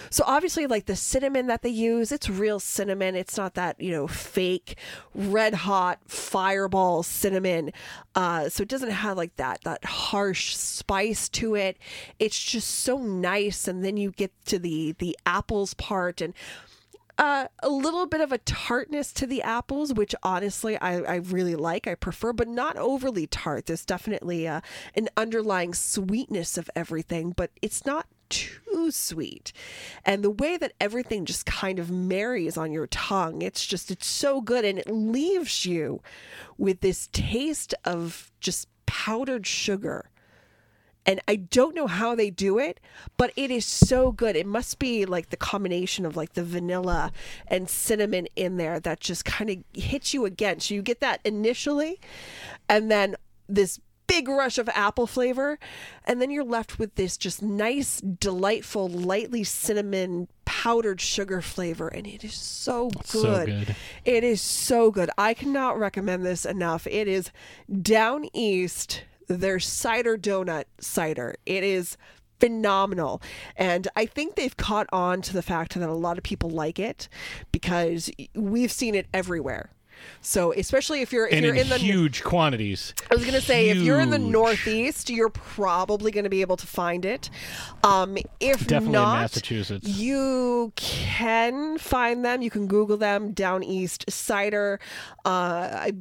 so obviously, like the cinnamon that they use, it's real cinnamon. It's not that you know fake red hot fireball cinnamon. Uh, so it doesn't have like that that harsh spice to it. It's just so nice, and then you get to the the apples part and. Uh, a little bit of a tartness to the apples, which honestly I, I really like, I prefer, but not overly tart. There's definitely uh, an underlying sweetness of everything, but it's not too sweet. And the way that everything just kind of marries on your tongue, it's just, it's so good. And it leaves you with this taste of just powdered sugar. And I don't know how they do it, but it is so good. It must be like the combination of like the vanilla and cinnamon in there that just kind of hits you again. So you get that initially, and then this big rush of apple flavor, and then you're left with this just nice, delightful, lightly cinnamon powdered sugar flavor, and it is so good. So good. It is so good. I cannot recommend this enough. It is down east. Their cider donut cider. It is phenomenal. And I think they've caught on to the fact that a lot of people like it because we've seen it everywhere. So especially if you're if and you're in, in the huge quantities. I was gonna say if you're in the Northeast, you're probably gonna be able to find it. Um, if Definitely in not, Massachusetts. you can find them. You can Google them. Down East cider. Uh, I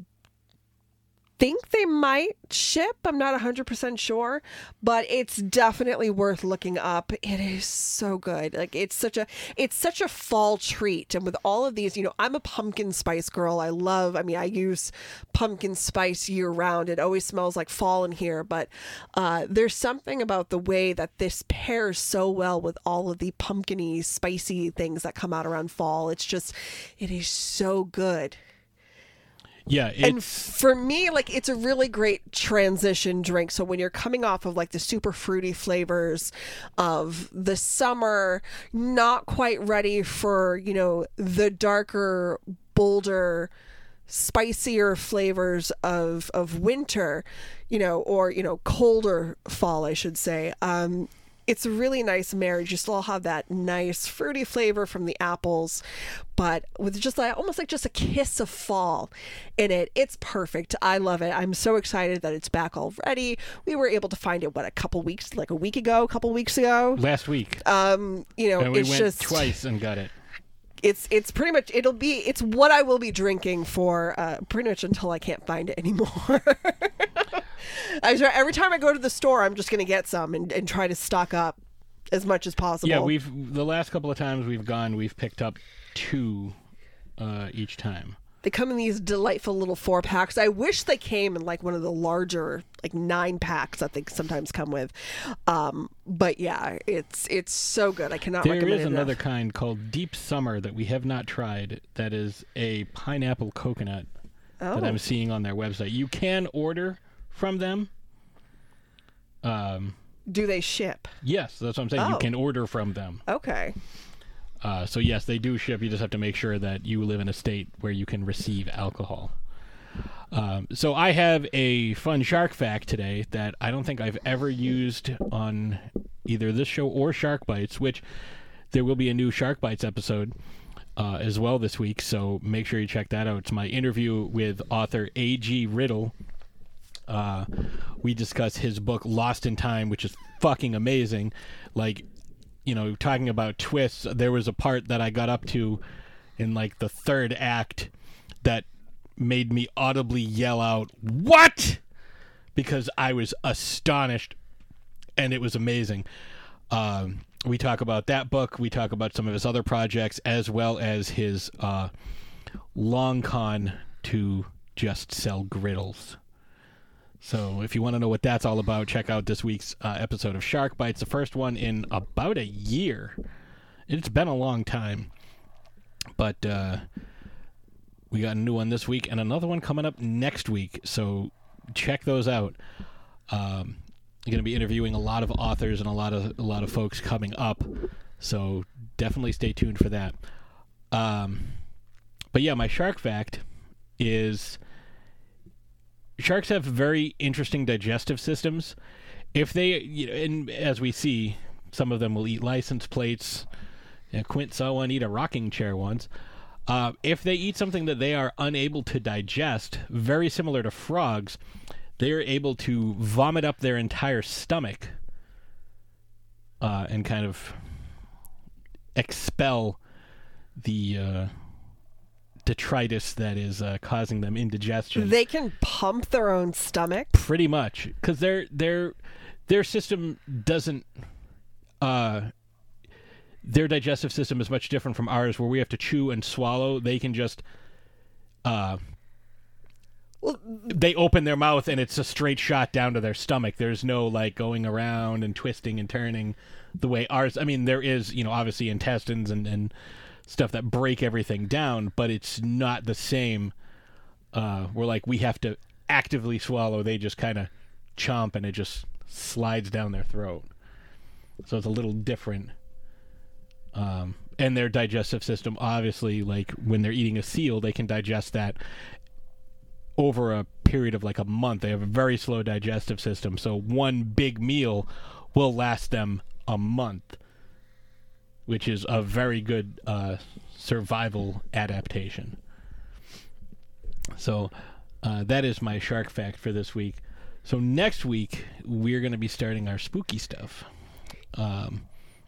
think they might ship. I'm not 100% sure, but it's definitely worth looking up. It is so good. Like it's such a it's such a fall treat. And with all of these, you know, I'm a pumpkin spice girl. I love, I mean, I use pumpkin spice year round. It always smells like fall in here, but uh, there's something about the way that this pairs so well with all of the pumpkiny, spicy things that come out around fall. It's just it is so good Yeah, and for me like it's a really great transition drink. So when you're coming off of like the super fruity flavors of the summer not quite ready for you know the darker bolder spicier flavors of of winter you know or you know colder fall i should say um it's a really nice marriage. You still have that nice fruity flavor from the apples, but with just like almost like just a kiss of fall in it. It's perfect. I love it. I'm so excited that it's back already. We were able to find it what a couple weeks, like a week ago, a couple weeks ago. last week, Um, you know, and we it's went just twice and got it. it's it's pretty much it'll be it's what I will be drinking for uh, pretty much until I can't find it anymore. I swear, every time I go to the store, I'm just gonna get some and, and try to stock up as much as possible. Yeah, we've the last couple of times we've gone, we've picked up two uh, each time. They come in these delightful little four packs. I wish they came in like one of the larger, like nine packs that they sometimes come with. Um, but yeah, it's it's so good. I cannot There is it another enough. kind called Deep Summer that we have not tried. That is a pineapple coconut that Oh. I'm seeing on their website. You can order from them. Um, Do they ship? yes, that's what I'm saying. You Oh. can order from them. Okay. Uh, so yes, they do ship. You just have to make sure that you live in a state where you can receive alcohol. Um, so I have a fun shark fact today that I don't think I've ever used on either this show or Shark Bites, which there will be a new Shark Bites episode uh, as well this week. So make sure you check that out. It's my interview with author A.G. Riddle. Uh, we discuss his book Lost in Time, which is fucking amazing. Like, you know, talking about twists, there was a part that I got up to in like the third act that made me audibly yell out, What? Because I was astonished and it was amazing. Um, we talk about that book. We talk about some of his other projects, as well as his uh, long con to just sell griddles. So, if you want to know what that's all about, check out this week's uh, episode of Shark Bites, the first one in about a year. It's been a long time, but uh, we got a new one this week and another one coming up next week. So, check those out. Um, I'm going to be interviewing a lot of authors and a lot of a lot of folks coming up, so definitely stay tuned for that. Um, but yeah, my shark fact is sharks have very interesting digestive systems. If they, you know, and as we see, some of them will eat license plates. You know, Quint saw one eat a rocking chair once. Uh, if they eat something that they are unable to digest, very similar to frogs, they are able to vomit up their entire stomach uh, and kind of expel the uh, detritus that is uh, causing them indigestion. They can pump their own stomach. Pretty much, because their their their system doesn't. Uh, their digestive system is much different from ours, where we have to chew and swallow. They can just. Uh, they open their mouth and it's a straight shot down to their stomach. There's no like going around and twisting and turning the way ours. I mean, there is, you know, obviously intestines and, and stuff that break everything down, but it's not the same. Uh, we're like we have to actively swallow. They just kind of chomp and it just slides down their throat. So it's a little different. Um, and their digestive system, obviously, like when they're eating a seal, they can digest that over a period of like a month. They have a very slow digestive system, so one big meal will last them a month, which is a very good uh, survival adaptation. So uh, that is my shark fact for this week. So next week we're going to be starting our spooky stuff. Um,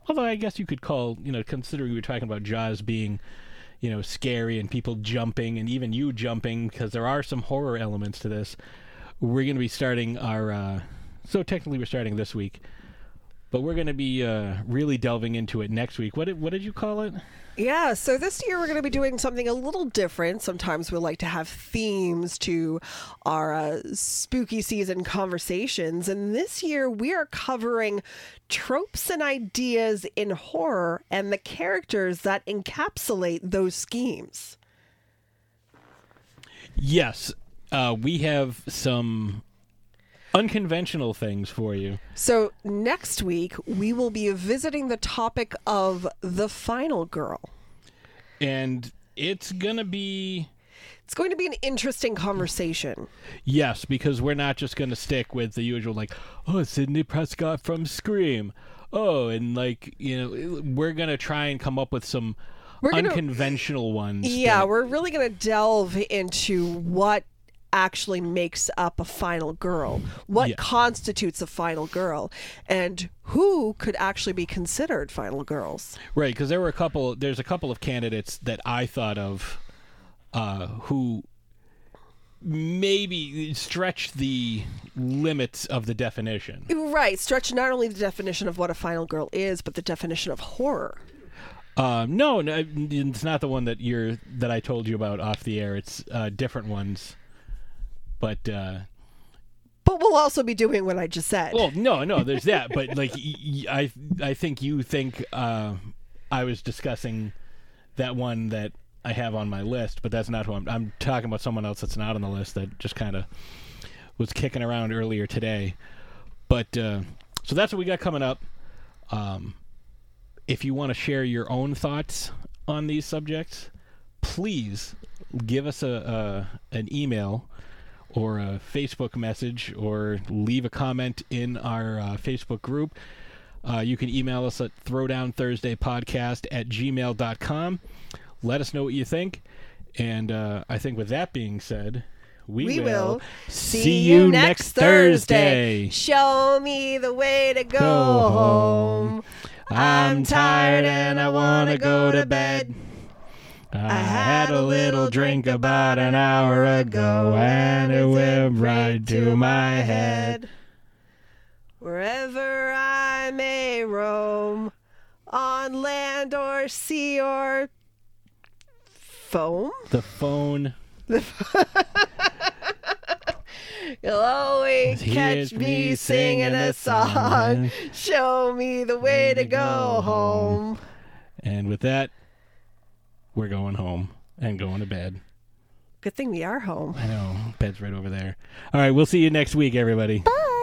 although I guess you could call, you know, considering we were talking about Jaws being, you know, scary and people jumping and even you jumping because there are some horror elements to this. we're going to be starting our. Uh, so technically, we're starting this week, but we're going to be uh, really delving into it next week. What did, what did you call it? Yeah, so this year we're going to be doing something a little different. Sometimes we like to have themes to our uh, spooky season conversations. And this year we are covering tropes and ideas in horror and the characters that encapsulate those schemes. Yes, uh, we have some unconventional things for you. So next week we will be visiting the topic of the final girl. And it's going to be. It's going to be an interesting conversation. Yes, because we're not just going to stick with the usual, like, oh, Sidney Prescott from Scream. Oh, and like, you know, we're going to try and come up with some We're gonna- unconventional ones. Yeah, that- we're really going to delve into what actually makes up a final girl, what Yeah. constitutes a final girl, and who could actually be considered final girls. Right, because there were a couple. There's a couple of candidates that I thought of, uh, who maybe stretch the limits of the definition. Right, stretch not only the definition of what a final girl is, but the definition of horror. Um, no, no, it's not the one that you're that I told you about off the air. It's uh, different ones, but uh, But we'll also be doing what I just said. well, no, no, there's that. But like, I I think you think uh, I was discussing that one that I have on my list, but that's not who I'm. I'm talking about someone else that's not on the list that just kind of was kicking around earlier today. But uh, so that's what we got coming up. Um, if you want to share your own thoughts on these subjects, please give us a, a an email or a Facebook message or leave a comment in our uh, Facebook group. Uh, you can email us at throwdownthursdaypodcast at gmail.com. Let us know what you think. And uh, I think with that being said, we, we will see you next Thursday. Show me the way to go, Go home. home. I'm tired and I want to go to bed. I had a little drink about an hour ago and it went right to my head. Wherever I may roam, on land or sea or foam, The phone. you'll always catch me singing a song. Show me the way to go home. And with that, we're going home and going to bed. Good thing we are home. I know, bed's right over there. All right, we'll see you next week, everybody. Bye.